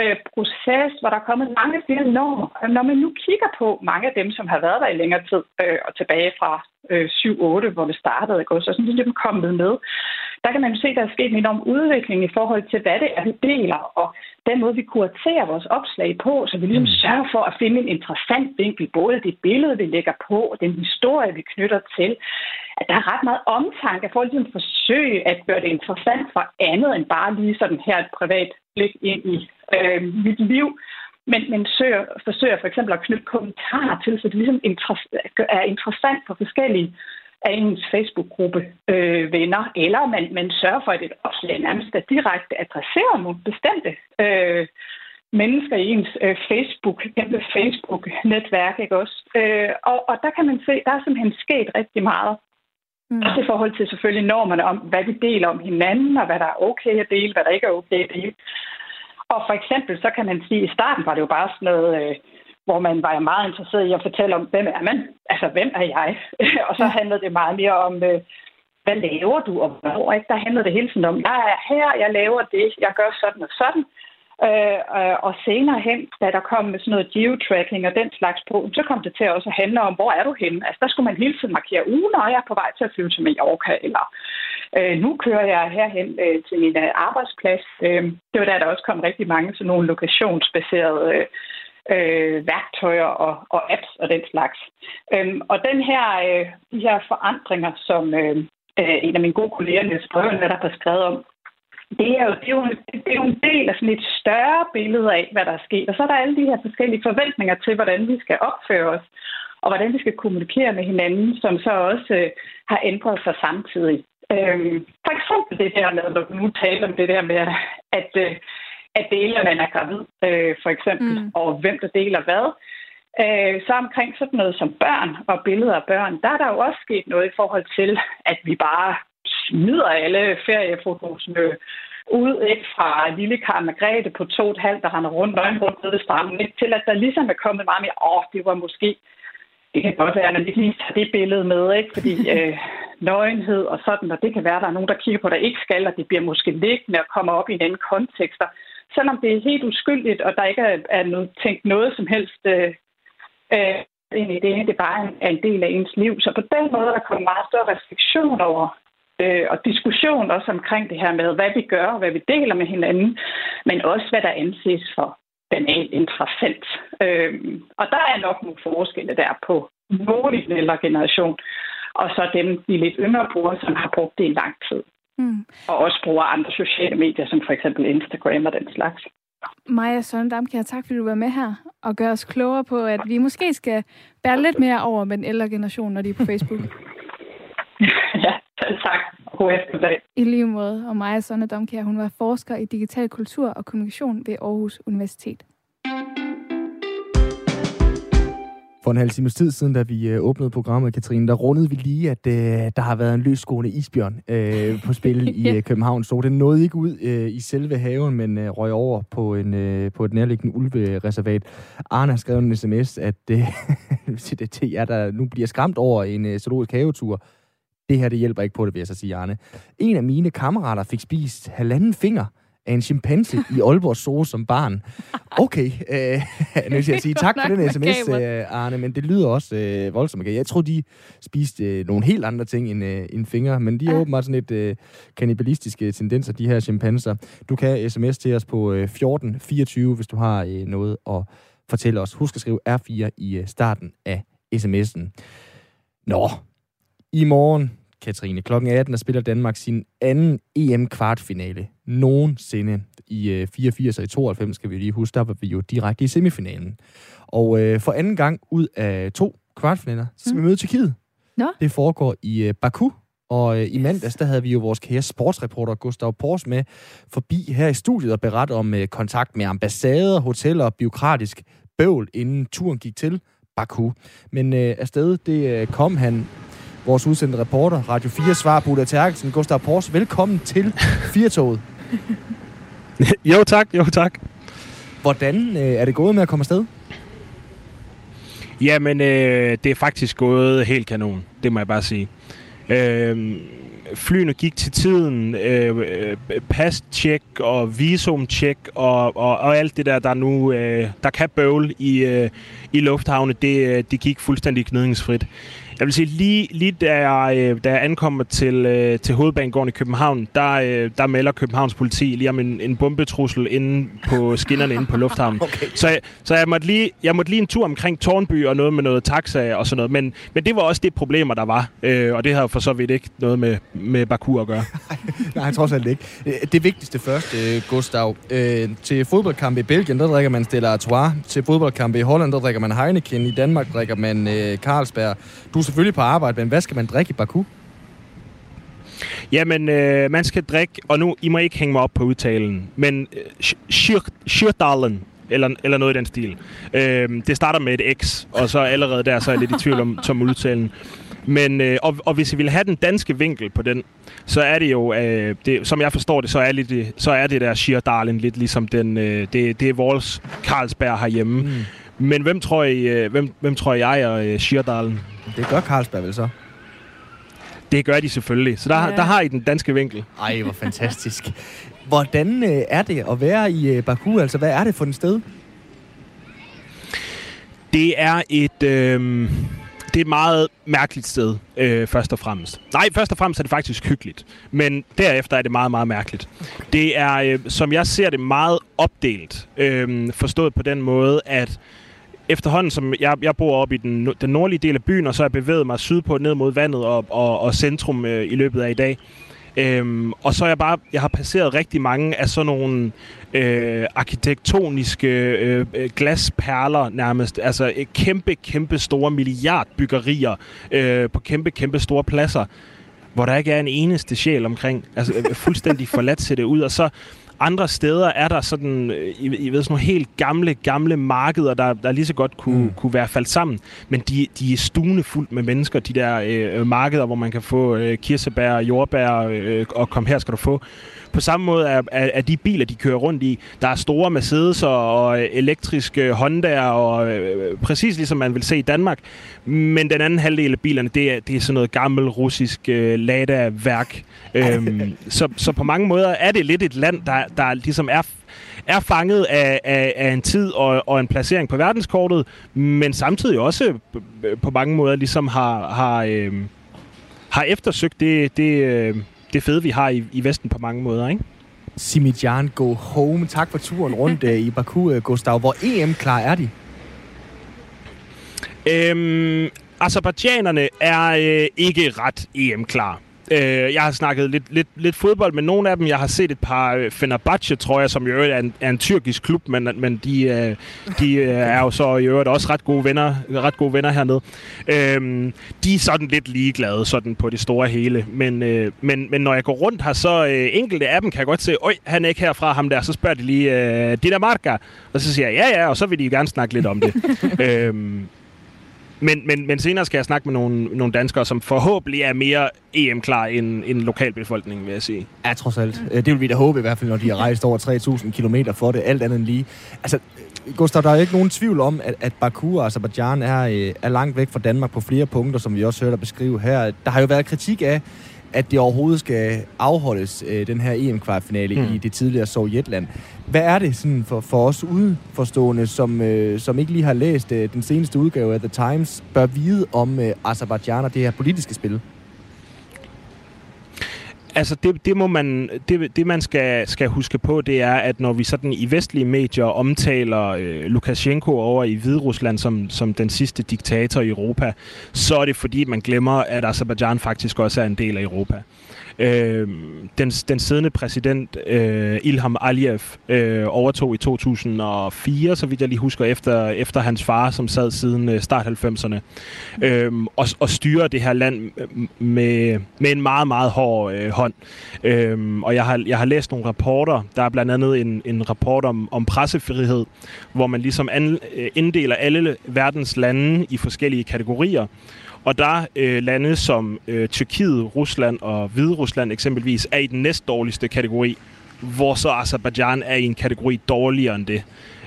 øh, proces, hvor der er kommet mange flere normer. Når man nu kigger på mange af dem, som har været der i længere tid, øh, og tilbage fra øh, 7-8, hvor det startede, ikke? så sådan ligesom kommet med, der kan man jo se, at der er sket en enorm udvikling i forhold til, hvad det er, vi deler, og den måde, vi kuraterer vores opslag på, så vi ligesom mm. sørger for at finde en interessant vinkel, både det billede, vi lægger på, og den historie, vi knytter til. At der er ret meget omtanke for at ligesom forsøge at gøre det interessant for andet end bare lige sådan her et privat blik ind i øh, mit liv. Men, men søger, forsøger for eksempel at knytte kommentarer til, så det ligesom er interessant for forskellige af ens Facebook-gruppe øh, venner, eller man, man sørger for, at et opslag nærmest er direkte adresserer mod bestemte øh, mennesker i ens øh, Facebook, kæmpe Facebook-netværk, ikke også? Øh, og, og der kan man se, der er simpelthen sket rigtig meget. Mm. Også i forhold til selvfølgelig normerne om, hvad vi deler om hinanden, og hvad der er okay at dele, hvad der ikke er okay at dele. Og for eksempel, så kan man sige, at i starten var det jo bare sådan noget... Øh, hvor man var meget interesseret i at fortælle om, hvem er man? Altså, hvem er jeg? og så handlede det meget mere om, øh, hvad laver du, og hvornår? Ikke? Der handlede det hele tiden om, jeg er her, jeg laver det, jeg gør sådan og sådan. Øh, øh, og senere hen, da der kom med sådan noget geotracking og den slags på, så kom det til også at handle om, hvor er du henne? Altså der skulle man hele tiden markere, uh, når jeg er på vej til at flyve til Mallorca, eller øh, nu kører jeg herhen øh, til min øh, arbejdsplads. Øh, det var der, der også kom rigtig mange sådan nogle lokationsbaserede øh, øh, værktøjer og, og apps og den slags. Øhm, og den her, øh, de her forandringer, som øh, øh en af mine gode kolleger, Niels Brøven, der har skrevet om, det er, jo, det, er jo, det er jo en del af sådan et større billede af, hvad der er sket. Og så er der alle de her forskellige forventninger til, hvordan vi skal opføre os, og hvordan vi skal kommunikere med hinanden, som så også øh, har ændret sig samtidig. Øhm, for eksempel det der med, når du nu taler om det der med, at, øh, at dele, at man er gravid, øh, for eksempel, mm. og hvem der deler hvad. Øh, så omkring sådan noget som børn og billeder af børn, der er der jo også sket noget i forhold til, at vi bare smider alle feriefotosene ud ikke fra lille Karl Margrethe på to og et halvt, der render rundt nøgen rundt nede ved stranden, ikke? til at der ligesom er kommet meget mere, åh, det var måske, det kan godt være, at man ikke lige tager det billede med, ikke? fordi øh, nøgenhed og sådan, og det kan være, at der er nogen, der kigger på, der ikke skal, og det bliver måske liggende og kommer op i en anden kontekst. Selvom det er helt uskyldigt, og der ikke er, er noget, tænkt noget som helst øh, øh, ind i det, det bare er en del af ens liv. Så på den måde er der kommet meget større restriktion over øh, og diskussion også omkring det her med, hvad vi gør og hvad vi deler med hinanden, men også hvad der anses for banalt interessant. Øh, og der er nok nogle forskelle der på nogle i den ældre generation, og så dem, de lidt yngre brugere, som har brugt det i lang tid. Mm. Og også bruger andre sociale medier, som for eksempel Instagram og den slags. Maja Søren Damkjær, tak fordi du var med her og gør os klogere på, at vi måske skal bære lidt mere over med den ældre generation, når de er på Facebook. ja, tak. God eftermiddag. I lige måde. Og Maja Sonne Domkjær, hun var forsker i digital kultur og kommunikation ved Aarhus Universitet. For en halv times tid siden, da vi øh, åbnede programmet, Katrine, der rundede vi lige, at øh, der har været en løsgående isbjørn øh, på spil i øh, København. Så den nåede ikke ud øh, i selve haven, men øh, røg over på, en, øh, på et nærliggende ulvereservat. Arne har skrevet en sms, at øh, det til jer, der nu bliver skræmt over en øh, zoologisk havetur, det her, det hjælper ikke på det, vil jeg så sige, Arne. En af mine kammerater fik spist halvanden finger af en chimpanse i Aalborg Zoo som barn. Okay, øh, nu skal jeg sige tak for den sms, øh, Arne, men det lyder også øh, voldsomt. Jeg tror, de spiste øh, nogle helt andre ting end, øh, end fingre, men de er ja. åbenbart sådan lidt øh, kannibalistiske tendenser, de her chimpanser. Du kan sms til os på øh, 1424, hvis du har øh, noget at fortælle os. Husk at skrive R4 i øh, starten af sms'en. Nå, i morgen, Katrine, klokken 18, der spiller Danmark sin anden EM-kvartfinale nogensinde. I øh, 84 og i 92, skal vi lige huske, der var vi jo direkte i semifinalen. Og øh, for anden gang ud af to kvartfinaler, så skal mm. vi møde Tyrkiet. Nå. Det foregår i øh, Baku, og øh, i mandags, der havde vi jo vores kære sportsreporter Gustav Pors med forbi her i studiet og beret om øh, kontakt med ambassader, hoteller og biokratisk bøvl, inden turen gik til Baku. Men øh, afsted, det øh, kom han vores udsendte reporter, Radio 4 svar Buda Terkelsen, Gustav Pors. Velkommen til Firtoget. jo tak, jo tak. Hvordan øh, er det gået med at komme afsted? Jamen, øh, det er faktisk gået helt kanon, det må jeg bare sige. Øh, flyene gik til tiden, øh, øh pas-check og visum-check og, og, og alt det der, der nu øh, der kan bøvle i, øh, i lufthavne, det, øh, det gik fuldstændig gnidningsfrit. Jeg vil sige, lige, lige da, jeg, øh, da jeg ankommer til, øh, til hovedbanegården i København, der, øh, der melder Københavns politi lige om en, en bombetrussel inde på skinnerne inde på lufthavnen. Okay. Så, så jeg, måtte lige, jeg måtte lige en tur omkring Tornby og noget med noget taxa og sådan noget. Men, men det var også det problemer, der var. Øh, og det har for så vidt ikke noget med, med Baku at gøre. Nej, trods alt ikke. Det vigtigste først, Gustav. Til fodboldkampe i Belgien, der drikker man Stella Artois. Til fodboldkampe i Holland, der drikker man Heineken. I Danmark drikker man Carlsberg. Du er selvfølgelig på arbejde, men hvad skal man drikke i Baku? Jamen, øh, man skal drikke, og nu, I må ikke hænge mig op på udtalen, men øh, Schirdalen, eller, eller noget i den stil. Øh, det starter med et X, og så allerede der, så er jeg lidt i tvivl om som udtalen. Men, øh, og, og hvis I vil have den danske vinkel på den, så er det jo, øh, det, som jeg forstår det, så er, lidt, så er det der Schirdalen lidt ligesom den, øh, det, det er vores Carlsberg herhjemme. Mm. Men hvem tror I, øh, hvem, hvem tror jeg er øh, Schirdalen? Det gør Carlsberg vel så? Det gør de selvfølgelig. Så der, ja. der har I den danske vinkel. Ej, hvor fantastisk. Hvordan øh, er det at være i øh, Baku? Altså, hvad er det for en sted? Det er et... Øh, det er et meget mærkeligt sted, øh, først og fremmest. Nej, først og fremmest er det faktisk hyggeligt. Men derefter er det meget, meget mærkeligt. Det er, øh, som jeg ser det, meget opdelt. Øh, forstået på den måde, at efterhånden, som jeg, jeg bor oppe i den, den nordlige del af byen, og så har jeg bevæget mig sydpå ned mod vandet og, og, og centrum øh, i løbet af i dag. Øhm, og så er jeg bare, jeg har passeret rigtig mange af sådan nogle øh, arkitektoniske øh, øh glasperler nærmest. Altså øh, kæmpe, kæmpe store milliardbyggerier øh, på kæmpe, kæmpe store pladser, hvor der ikke er en eneste sjæl omkring. Altså øh, fuldstændig forladt ser det ud. Og så andre steder er der sådan, øh, I, I ved, sådan nogle helt gamle, gamle markeder, der, der lige så godt kunne, mm. kunne være faldt sammen. Men de, de er stuende fuldt med mennesker, de der øh, markeder, hvor man kan få øh, kirsebær, jordbær, øh, og kom her skal du få på samme måde er, er, er de biler, de kører rundt i, der er store Mercedes og elektriske Honda og øh, præcis ligesom man vil se i Danmark. Men den anden halvdel af bilerne, det er, det er sådan noget gammel russisk øh, Lada-værk. øhm, så, så på mange måder er det lidt et land, der, der ligesom er er fanget af, af, af en tid og, og en placering på verdenskortet, men samtidig også på mange måder ligesom har, har, øh, har eftersøgt det, det, øh, det fede, vi har i, i Vesten på mange måder, ikke? Simidjan, go home. Tak for turen rundt øh, i Baku, øh, Gustav. Hvor EM-klar er de? Øhm, Azerbaijanerne er øh, ikke ret EM-klar. Øh, jeg har snakket lidt, lidt, lidt fodbold med nogle af dem. Jeg har set et par øh, Fenerbahce, tror jeg, som i øvrigt er en, er en tyrkisk klub, men, men de, øh, de øh, er jo så i øvrigt også ret gode venner, ret gode venner hernede. Øh, de er sådan lidt ligeglade sådan på det store hele. Men, øh, men, men når jeg går rundt her, så øh, enkelte af dem kan jeg godt se, oj, han er ikke herfra, ham der. Så spørger de lige, øh, Dinamarca? Og så siger jeg, ja, ja, og så vil de gerne snakke lidt om det. øh, men, men, men senere skal jeg snakke med nogle, nogle danskere, som forhåbentlig er mere EM-klar end, end lokalbefolkningen, vil jeg sige. Ja, trods alt. Øh, det vil vi da håbe i hvert fald, når de har rejst over 3.000 km for det, alt andet end lige. Altså, Gustav, der er ikke nogen tvivl om, at, at Baku og Azerbaijan er, øh, er langt væk fra Danmark på flere punkter, som vi også hørte dig beskrive her. Der har jo været kritik af, at det overhovedet skal afholdes, øh, den her EM-kvartfinale mm. i det tidligere Sovjetland. Hvad er det sådan for, for os udforstående, som, øh, som ikke lige har læst øh, den seneste udgave af The Times, bør vide om øh, Azerbaijan og det her politiske spil? Altså det, det må man det, det man skal skal huske på det er at når vi sådan i vestlige medier omtaler øh, Lukashenko over i Hviderusland som som den sidste diktator i Europa, så er det fordi man glemmer at Azerbaijan faktisk også er en del af Europa. Øh, den, den siddende præsident øh, Ilham Aliyev øh, overtog i 2004, så vidt jeg lige husker, efter, efter hans far, som sad siden øh, start 90'erne, øh, og, og styrer det her land med, med en meget, meget hård øh, hånd. Øh, og jeg har, jeg har læst nogle rapporter, der er blandt andet en, en rapport om, om pressefrihed, hvor man ligesom an, øh, inddeler alle verdens lande i forskellige kategorier, og der øh, lande som øh, Tyrkiet, Rusland og Hviderusland eksempelvis er i den næst dårligste kategori, hvor så Azerbaijan er i en kategori dårligere end det.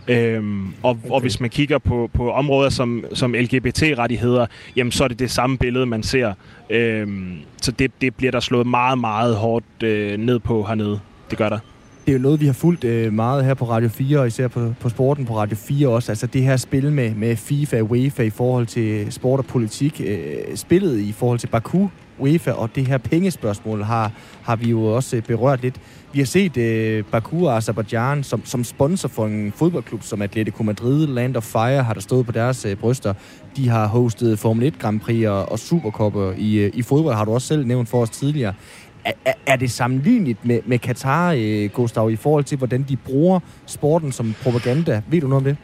Øhm, og, okay. og hvis man kigger på, på områder som, som LGBT-rettigheder, jamen så er det det samme billede, man ser. Øhm, så det, det bliver der slået meget, meget hårdt øh, ned på hernede. Det gør der det er jo noget, vi har fulgt øh, meget her på Radio 4, og især på, på sporten på Radio 4 også. Altså det her spil med, med FIFA og UEFA i forhold til sport og politik. Øh, spillet i forhold til Baku, UEFA og det her pengespørgsmål har, har vi jo også øh, berørt lidt. Vi har set øh, Baku og Azerbaijan som, som sponsor for en fodboldklub som Atletico Madrid. Land of Fire har der stået på deres øh, bryster. De har hostet Formel 1 Grand Prix og, og Supercopper i, øh, i fodbold, har du også selv nævnt for os tidligere er, er det sammenligneligt med, med Katar, øh, Gustav, i forhold til, hvordan de bruger sporten som propaganda? Ved du noget om det?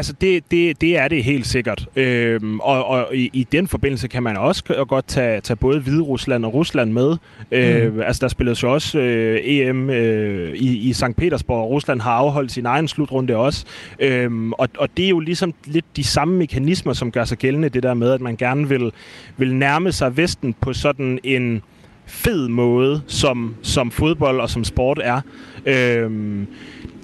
Altså, det, det, det er det helt sikkert. Øhm, og og i, i den forbindelse kan man også godt tage, tage både Hvide Rusland og Rusland med. Øh, mm. Altså, der spilles jo også øh, EM øh, i, i St. Petersborg, og Rusland har afholdt sin egen slutrunde også. Øhm, og, og det er jo ligesom lidt de samme mekanismer, som gør sig gældende, det der med, at man gerne vil, vil nærme sig Vesten på sådan en fed måde, som, som fodbold og som sport er. Øhm,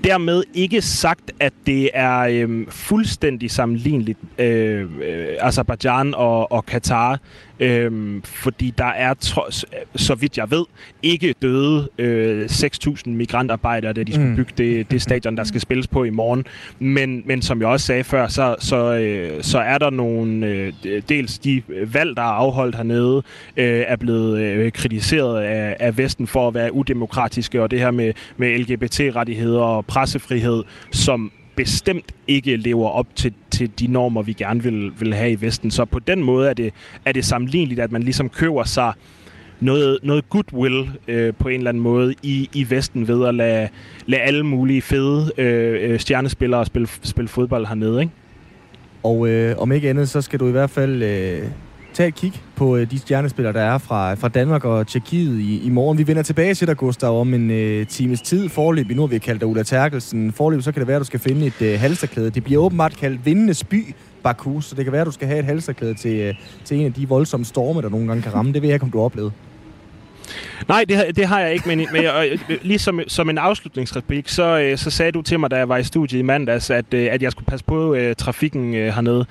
dermed ikke sagt, at det er øh, fuldstændig sammenligneligt øh, øh, Azerbaijan og, og Katar. Øhm, fordi der er, trods, så vidt jeg ved, ikke døde øh, 6.000 migrantarbejdere, da de skulle mm. bygge det, det stadion, der skal spilles på i morgen. Men, men som jeg også sagde før, så, så, øh, så er der nogle, øh, dels de valg, der er afholdt hernede, øh, er blevet øh, kritiseret af, af Vesten for at være udemokratiske, og det her med, med LGBT-rettigheder og pressefrihed, som bestemt ikke lever op til, til de normer, vi gerne vil, vil have i Vesten. Så på den måde er det, er det sammenligneligt, at man ligesom køber sig noget, noget goodwill øh, på en eller anden måde i, i Vesten ved at lade, lade alle mulige fede øh, øh stjernespillere spille, spille fodbold hernede. Ikke? Og øh, om ikke andet, så skal du i hvert fald øh, tage et kig på øh, de stjernespillere, der er fra, fra Danmark og Tjekkiet i, i morgen. Vi vender tilbage til dig, Gustav, om en øh, times tid. Forløb, nu har vi kaldt dig Ulla Terkelsen. Forløb, så kan det være, at du skal finde et øh, halsterklæde. Det bliver åbenbart kaldt Vindenes By, Baku, så det kan være, at du skal have et halsterklæde til, øh, til en af de voldsomme storme, der nogle gange kan ramme. Det ved jeg ikke, om du har oplevet. Nej, det, det har jeg ikke, men, men jeg, lige som, som en afslutningsreplik, så, øh, så sagde du til mig, da jeg var i studiet i mandags, at, øh, at jeg skulle passe på uh, trafikken uh, hernede.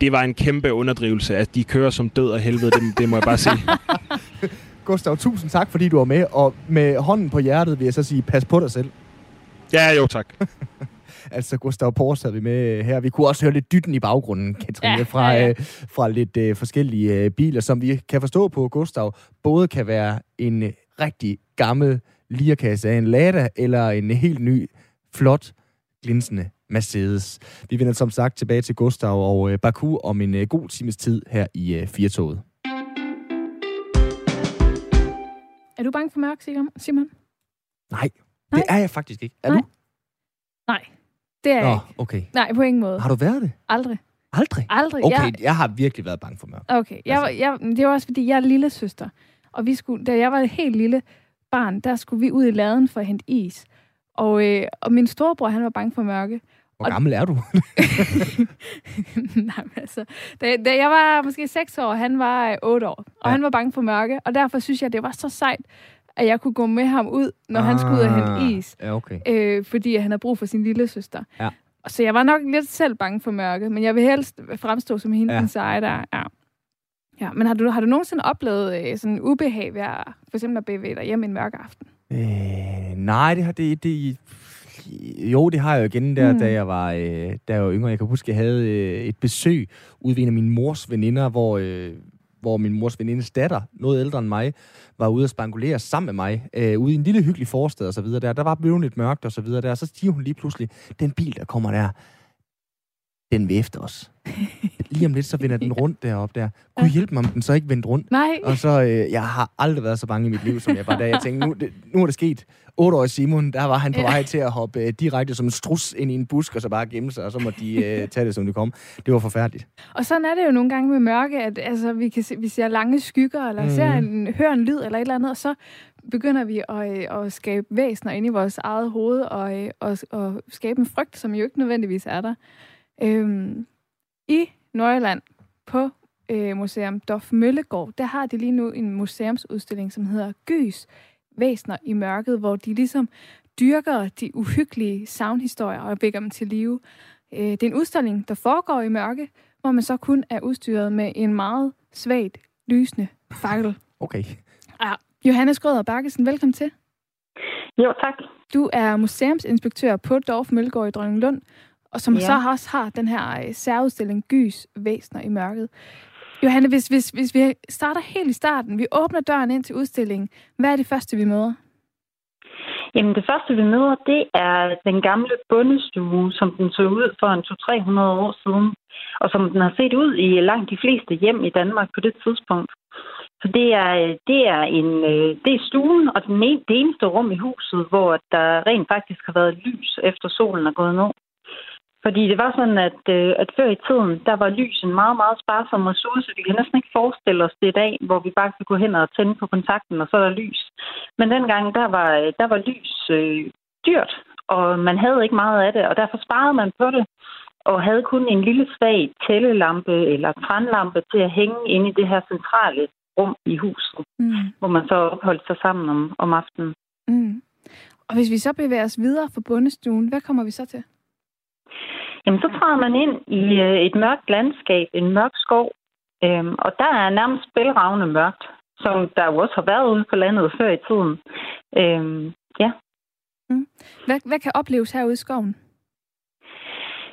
Det var en kæmpe underdrivelse, at de kører som død og helvede, det, det må jeg bare sige. Gustav, tusind tak, fordi du var med, og med hånden på hjertet vil jeg så sige, pas på dig selv. Ja, jo tak. altså Gustav Pors havde vi med her. Vi kunne også høre lidt dytten i baggrunden, Katrine, ja, fra, ja, ja. Øh, fra lidt øh, forskellige øh, biler, som vi kan forstå på Gustav, både kan være en øh, rigtig gammel lierkasse af en Lada, eller en helt ny, flot, glinsende Mercedes. Vi vender som sagt tilbage til Gustav og øh, Baku om en øh, god times tid her i øh, Firtoget. Er du bange for mørk, Simon? Nej, Nej, det er jeg faktisk ikke. Er Nej. du? Nej. Det er Nå, jeg ikke. okay. Nej, på ingen måde. Har du været det? Aldrig. Aldrig? Aldrig. Okay, jeg, jeg har virkelig været bange for mørk. Okay, jeg, altså. jeg, det var også fordi, jeg er lille søster. Og vi skulle, da jeg var et helt lille barn, der skulle vi ud i laden for at hente is. Og, øh, og min storebror, han var bange for mørke. Hvor gammel er du? Nej, men altså, da, da jeg var måske 6 år, han var øh, 8 år, og ja. han var bange for mørke, og derfor synes jeg, det var så sejt, at jeg kunne gå med ham ud, når ah, han skulle ud og hente ah, is. Ja, okay. øh, fordi han havde brug for sin lille søster. Ja. Så jeg var nok lidt selv bange for mørke, men jeg vil helst fremstå som hende, ja. den seje der. Ja. Ja, men har du, har du nogensinde oplevet øh, sådan ubehag ved at, for eksempel at bevæge dig hjem en mørk aften? Øh, nej, det har det, det, jo, det har jeg jo igen der, mm. da jeg var, øh, da jeg var yngre. Jeg kan huske, jeg havde øh, et besøg ude ved en af mine mors veninder, hvor, øh, hvor min mors venindes datter, noget ældre end mig, var ude at spangulere sammen med mig, øh, ude i en lille hyggelig forstad og så videre der. Der var blevet lidt mørkt og så videre der. Så siger hun lige pludselig, den bil, der kommer der, den vil efter os. Lige om lidt, så vender den rundt deroppe der. Kunne hjælpe mig, om den så ikke vendte rundt? Nej. Og så, øh, jeg har aldrig været så bange i mit liv, som jeg var da. Jeg tænkte, nu, det, nu er det sket. 8 år Simon, der var han på vej til at hoppe øh, direkte som en strus ind i en busk, og så bare gemme sig, og så må de øh, tage det, som det kom. Det var forfærdeligt. Og sådan er det jo nogle gange med mørke, at altså, vi, kan se, vi ser lange skygger, eller mm. ser en, hører en lyd, eller et eller andet, og så begynder vi at, øh, at skabe væsener ind i vores eget hoved, og, øh, og, og skabe en frygt, som jo ikke nødvendigvis er der. Øhm, I Nordjylland på øh, Museum Dof Møllegård, der har de lige nu en museumsudstilling, som hedder Gys, væsner i mørket, hvor de ligesom dyrker de uhyggelige soundhistorier og vækker dem til live. Øh, det er en udstilling, der foregår i mørke, hvor man så kun er udstyret med en meget svagt lysende fakkel. Okay. Ja. Johannes Grøder Bakkesen, velkommen til. Jo, tak. Du er museumsinspektør på Dorf Møllegård i Dronninglund, og som ja. så også har den her øh, særudstilling Gys Væsner i mørket. Johanne, hvis, hvis, hvis vi starter helt i starten, vi åbner døren ind til udstillingen, hvad er det første, vi møder? Jamen det første, vi møder, det er den gamle bundestue, som den så ud for en 200-300 år siden, og som den har set ud i langt de fleste hjem i Danmark på det tidspunkt. Så det er, det er, en, øh, det er stuen og den en, det eneste rum i huset, hvor der rent faktisk har været lys efter solen er gået ned. Fordi det var sådan, at, øh, at før i tiden, der var lys en meget, meget sparsom ressource. Vi kan næsten ikke forestille os det i dag, hvor vi bare kan gå hen og tænde på kontakten, og så er der lys. Men dengang, der var, der var lys øh, dyrt, og man havde ikke meget af det, og derfor sparede man på det, og havde kun en lille svag tællelampe eller brandlampe til at hænge inde i det her centrale rum i huset, mm. hvor man så opholdt sig sammen om, om aftenen. Mm. Og hvis vi så bevæger os videre fra bundestuen, hvad kommer vi så til? Jamen, så træder man ind i øh, et mørkt landskab, en mørk skov, øhm, og der er nærmest spilravne mørkt, som der jo også har været ude på landet før i tiden. Øhm, ja. Mm. Hvad, hvad kan opleves herude i skoven?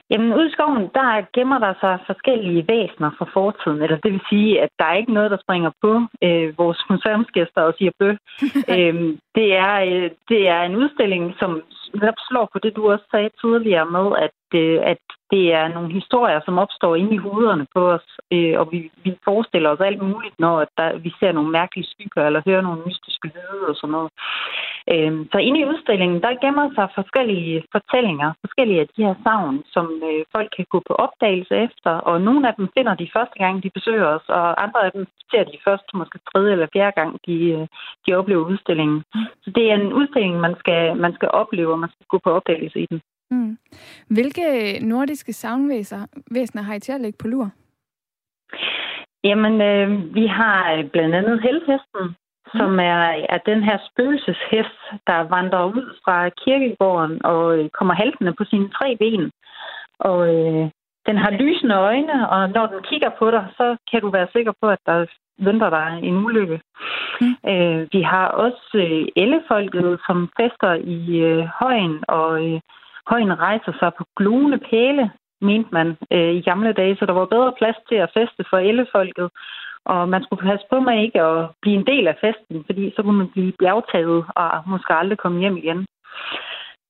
Jamen, ude i skoven, der gemmer der sig forskellige væsener fra fortiden. Eller det vil sige, at der er ikke noget, der springer på øh, vores museumsgæster og siger bø. øhm, det, er, øh, det er en udstilling, som netop slår på det, du også sagde tidligere med, at, øh, at det er nogle historier, som opstår inde i hovederne på os, øh, og vi, vi forestiller os alt muligt, når der, vi ser nogle mærkelige skygger, eller hører nogle mystiske lyde og sådan noget. Øh, så inde i udstillingen, der gemmer sig forskellige fortællinger, forskellige af de her savn, som øh, folk kan gå på opdagelse efter, og nogle af dem finder de første gang, de besøger os, og andre af dem ser de først, måske tredje eller fjerde gang, de, øh, de oplever udstillingen. Så det er en udstilling, man skal, man skal opleve, man skal gå på opdagelse i den. Mm. Hvilke nordiske savnvæsener har I til at lægge på lur? Jamen, øh, vi har blandt andet helhesten, mm. som er, er den her spøgelseshest, der vandrer ud fra kirkegården og øh, kommer haltende på sine tre ben. Og øh, den har lysende øjne, og når den kigger på dig, så kan du være sikker på, at der venter dig en ulykke. Mm. Øh, vi har også øh, ellefolket, som fester i øh, højen og øh, Højen rejser sig på glune pæle, mente man øh, i gamle dage, så der var bedre plads til at feste for ellefolket. Og man skulle passe på med ikke at blive en del af festen, fordi så kunne man blive bjergtaget og måske aldrig komme hjem igen.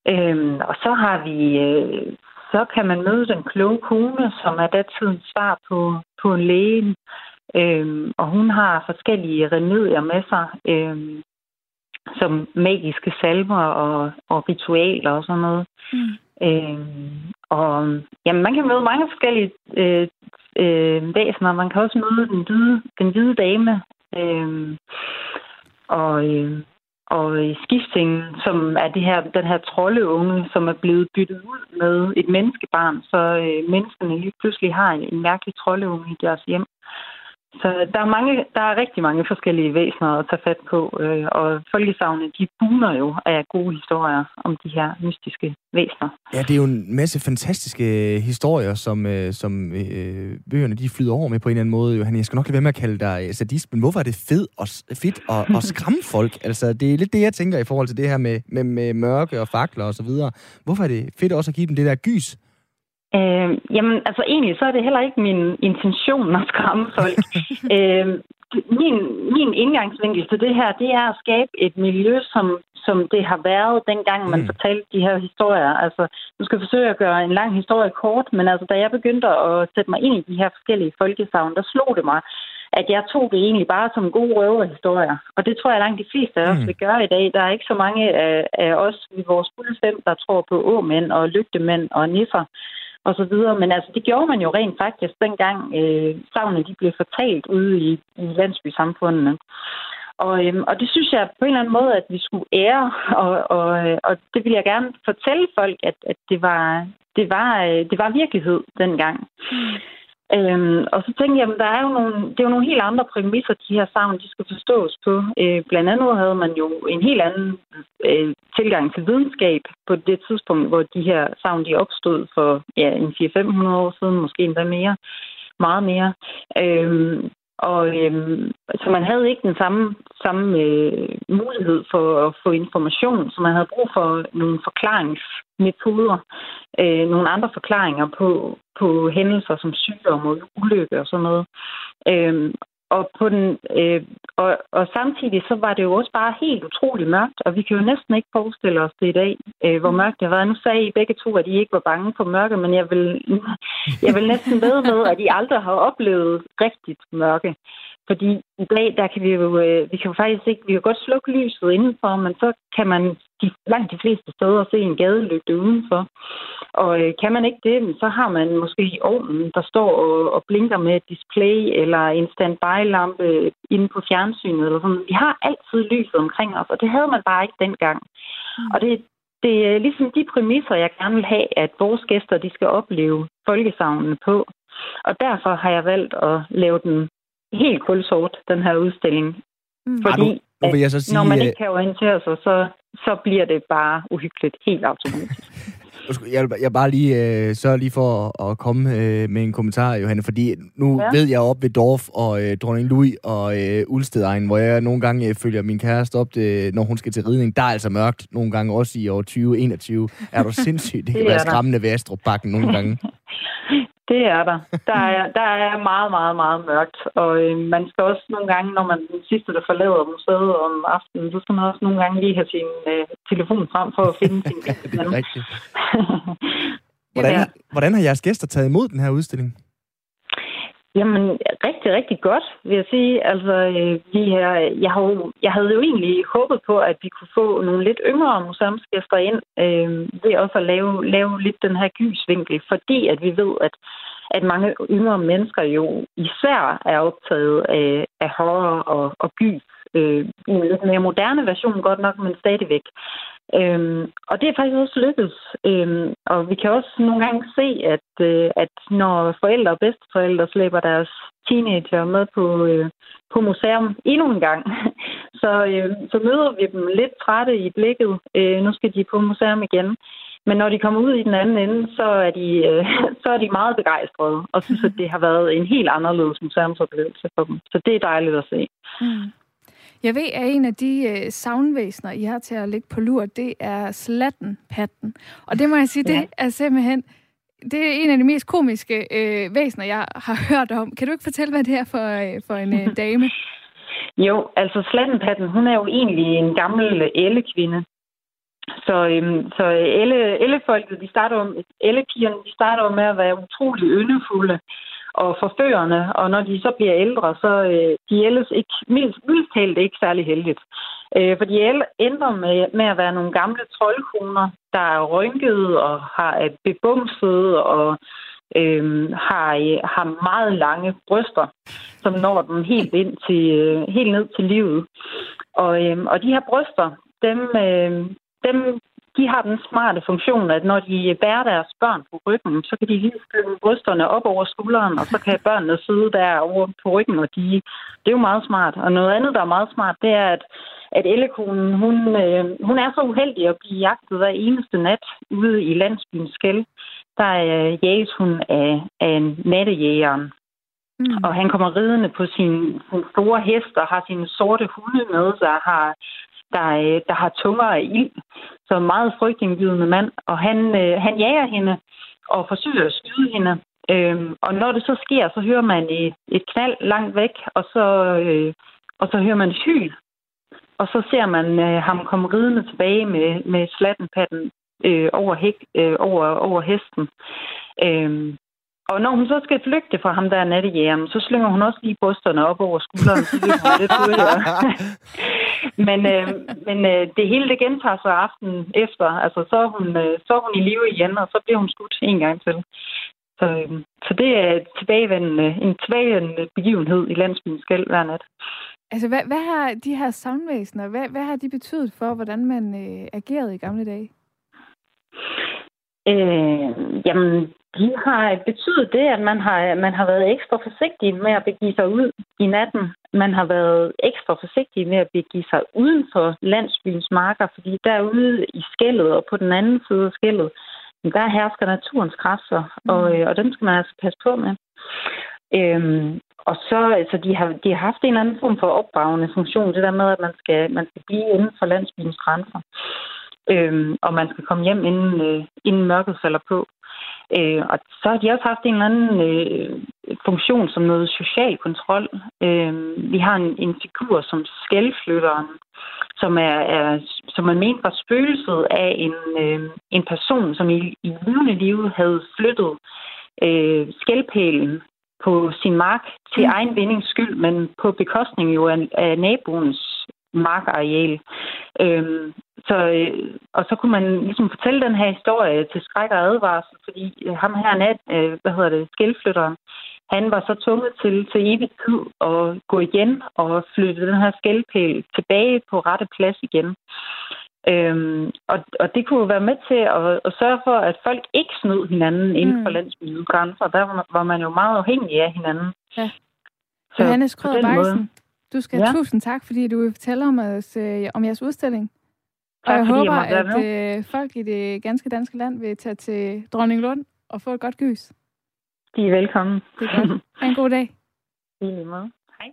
Øhm, og så har vi, øh, så kan man møde den kloge kone, som er datidens svar på, på en læge. Øhm, og hun har forskellige remedier med sig. Øhm, som magiske salver og, og ritualer og sådan noget. Mm. Øh, og jamen, man kan møde mange forskellige øh, øh, væsener. Man kan også møde den hvide, den hvide dame. Øh, og, øh, og skiftingen, som er det her, den her troldeunge, som er blevet byttet ud med et menneskebarn, så øh, menneskene lige pludselig har en, en mærkelig troldeunge i deres hjem. Så der er, mange, der er rigtig mange forskellige væsener at tage fat på, øh, og folkesavne, de buner jo af gode historier om de her mystiske væsener. Ja, det er jo en masse fantastiske historier, som, øh, som øh, bøgerne de flyder over med på en eller anden måde. Johan, jeg skal nok lade være med at kalde dig sadist, men hvorfor er det fed og, fedt at, at skræmme folk? Altså, det er lidt det, jeg tænker i forhold til det her med, med, med mørke og fakler og så videre. Hvorfor er det fedt også at give dem det der gys? Øh, jamen, altså egentlig, så er det heller ikke min intention at skræmme folk. øh, min, min indgangsvinkel til det her, det er at skabe et miljø, som, som det har været, dengang man mm. fortalte de her historier. Altså, nu skal jeg forsøge at gøre en lang historie kort, men altså, da jeg begyndte at sætte mig ind i de her forskellige folkesavn, der slog det mig, at jeg tog det egentlig bare som gode røverhistorier. Og det tror jeg langt de fleste af os mm. vil gøre i dag. Der er ikke så mange af, af os i vores fulde fem, der tror på åmænd og lygtemænd og nisser og så videre. Men altså, det gjorde man jo rent faktisk, dengang øh, savne de blev fortalt ude i, i landsbysamfundene. Og, øhm, og det synes jeg på en eller anden måde, at vi skulle ære, og, og, øh, og det vil jeg gerne fortælle folk, at, at det, var, det, var, øh, det var virkelighed dengang. Mm. Øhm, og så tænkte jeg, at der er jo nogle, det er jo nogle helt andre præmisser, de her savn, de skal forstås på. Øh, blandt andet havde man jo en helt anden øh, tilgang til videnskab på det tidspunkt, hvor de her savn, de opstod for ja, en 400-500 år siden, måske endda mere, meget mere. Øhm, og øhm, så man havde ikke den samme, samme øh, mulighed for at få information, så man havde brug for nogle forklaringsmetoder, øh, nogle andre forklaringer på, på hændelser som sygdom og ulykke og sådan noget. Øhm, og, på den, øh, og, og samtidig så var det jo også bare helt utroligt mørkt, og vi kan jo næsten ikke forestille os det i dag, øh, hvor mørkt det har været. Nu sagde I begge to, at I ikke var bange for mørke, men jeg vil, jeg vil næsten ved med, at I aldrig har oplevet rigtigt mørke. Fordi i dag, der kan vi jo, øh, vi kan jo faktisk ikke, vi kan godt slukke lyset indenfor, men så kan man de, langt de fleste steder se en gadelygte udenfor. Og øh, kan man ikke det, så har man måske i ovnen, der står og, og blinker med et display, eller en standby-lampe inde på fjernsynet, eller sådan. Vi har altid lyset omkring os, og det havde man bare ikke dengang. Mm. Og det, det er ligesom de præmisser, jeg gerne vil have, at vores gæster de skal opleve folkesavnene på. Og derfor har jeg valgt at lave den helt kulsort, den her udstilling. Mm. Fordi nu, nu vil jeg så sige, når man ikke øh, kan orientere sig, så så bliver det bare uhyggeligt helt automatisk. Jeg vil, jeg bare lige øh, sørge lige for at, at komme øh, med en kommentar, Johanne, fordi nu ja. ved jeg op ved Dorf og øh, Dronning Louis og øh, Ulstedegn, hvor jeg nogle gange øh, følger min kæreste op, det, når hun skal til ridning. Der er altså mørkt nogle gange, også i år 2021. Er du sindssygt? Det, det kan være skræmmende ved Astrup-bakken nogle gange. Det er der. Der er, der er meget, meget, meget mørkt. Og øh, man skal også nogle gange, når man den sidste, der forlader museet om aftenen, så skal man også nogle gange lige have sin øh, telefon frem for at finde sin Det er rigtigt. hvordan, hvordan har jeres gæster taget imod den her udstilling? Jamen, rigtig, rigtig godt, vil jeg sige. Altså, øh, vi her, jeg, havde, jeg havde jo egentlig håbet på, at vi kunne få nogle lidt yngre museumsgæster ind, øh, ved også at lave, lave lidt den her gysvinkel, fordi at vi ved, at, at mange yngre mennesker jo især er optaget af, af horror og, og gys. Øh, en lidt mere moderne version godt nok, men stadigvæk. Øhm, og det er faktisk også lykkedes. Øhm, og vi kan også nogle gange se, at, øh, at når forældre og bedsteforældre slæber deres teenager med på, øh, på museum endnu en gang, så, øh, så møder vi dem lidt trætte i blikket. Øh, nu skal de på museum igen. Men når de kommer ud i den anden ende, så er de, øh, så er de meget begejstrede og synes, at det har været en helt anderledes museumsoplevelse for dem. Så det er dejligt at se. Mm. Jeg ved, at en af de øh, savnvæsener, I har til at ligge på lur, det er slattenpatten. Og det må jeg sige, ja. det er simpelthen det er en af de mest komiske øh, væsener, jeg har hørt om. Kan du ikke fortælle, hvad det er for, øh, for en øh, dame? Jo, altså slattenpatten, hun er jo egentlig en gammel ellekvinde. Så, øhm, så elle, ellefolket, de starter, ellepigerne, de starter med at være utrolig yndefulde og forførende, og når de så bliver ældre, så øh, de ældes ikke, mildt talt ikke særlig heldigt. Øh, for de ender med, med at være nogle gamle troldkoner, der er rynkede og har bebumset og øh, har, har meget lange bryster, som når dem helt ind til øh, helt ned til livet. Og, øh, og de her bryster, dem, øh, dem de har den smarte funktion, at når de bærer deres børn på ryggen, så kan de lige skyde brysterne op over skulderen, og så kan børnene sidde der over på ryggen, og de, det er jo meget smart. Og noget andet, der er meget smart, det er, at, at ellekonen, hun, øh, hun er så uheldig at blive jagtet hver eneste nat ude i landsbyen Skæld. Der øh, jages hun af, af nattejægeren. Mm. Og han kommer ridende på sin, sin store hest og har sine sorte hunde med sig, har der, øh, der har tunger af ild. Så meget frygtindgivende mand. Og han, øh, han jager hende og forsøger at skyde hende. Øhm, og når det så sker, så hører man et, et knald langt væk, og så, øh, og så hører man et hyl. Og så ser man øh, ham komme ridende tilbage med, med slattenpatten øh, over, hæk, øh, over, over hesten. Øhm, og når hun så skal flygte fra ham, der er nattejægeren, så slynger hun også lige brysterne op over skulderen, så det er lidt Men, øh, men øh, det hele det gentager sig aftenen efter. Altså, så er, hun, øh, så er hun i live igen, og så bliver hun skudt en gang til. Så, øh, så det er tilbagevendende, en tilbagevendende begivenhed i landsbyen skæld hver nat. Altså, hvad, hvad har de her savnvæsener, hvad, hvad har de betydet for, hvordan man øh, agerede i gamle dage? Øh, jamen, de har betydet det, at man har, man har været ekstra forsigtig med at begive sig ud i natten. Man har været ekstra forsigtig med at begive sig uden for landsbyens marker, fordi derude i skældet og på den anden side af skældet, der hersker naturens kræfter, og, mm. og dem skal man altså passe på med. Øhm, og så altså, de har, de har haft en eller anden form for opdragende funktion, det der med, at man skal, man skal blive inden for landsbyens grænser. Øhm, og man skal komme hjem, inden, øh, inden mørket falder på. Øh, og så har de også haft en eller anden øh, funktion som noget social kontrol. Øh, vi har en, en figur som skældflytteren, som er, er som man mente var spøgelset af en, øh, en person, som i, i levende liv havde flyttet øh, skældpælen på sin mark til mm. egen vindings skyld, men på bekostning jo af, af naboens markareal. Øhm, så, øh, og så kunne man ligesom fortælle den her historie til skræk og advarsel, fordi øh, ham her nat, øh, hvad hedder det, skældflytteren, han var så tvunget til til evig tid at gå igen og flytte den her skældpæl tilbage på rette plads igen. Øhm, og, og det kunne jo være med til at, at sørge for, at folk ikke snød hinanden inden for mm. landsbyens grænser. Der var, var man jo meget afhængig af hinanden. Ja. Så Johannes Krøder du skal have ja. tusind tak, fordi du vil fortælle om, os, øh, om jeres udstilling. Og jeg håber, med. at øh, folk i det ganske danske land vil tage til Dronning Lund og få et godt gys. De er velkommen. Det er godt. Ha' en god dag. I lige måde. Hej.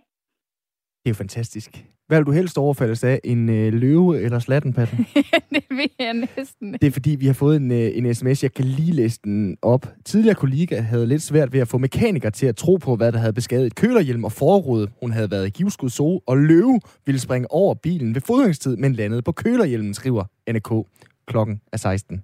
Det er jo fantastisk. Hvad vil du helst overfaldes af? En øh, løve eller slattenpatten? det ved jeg næsten. Det er fordi, vi har fået en, øh, en sms. Jeg kan lige læse den op. Tidligere kollega havde lidt svært ved at få mekanikere til at tro på, hvad der havde beskadiget kølerhjelm og forrude. Hun havde været i givskud zoo, og løve ville springe over bilen ved fodringstid, men landede på kølerhjelmen, skriver NRK. Klokken er 16.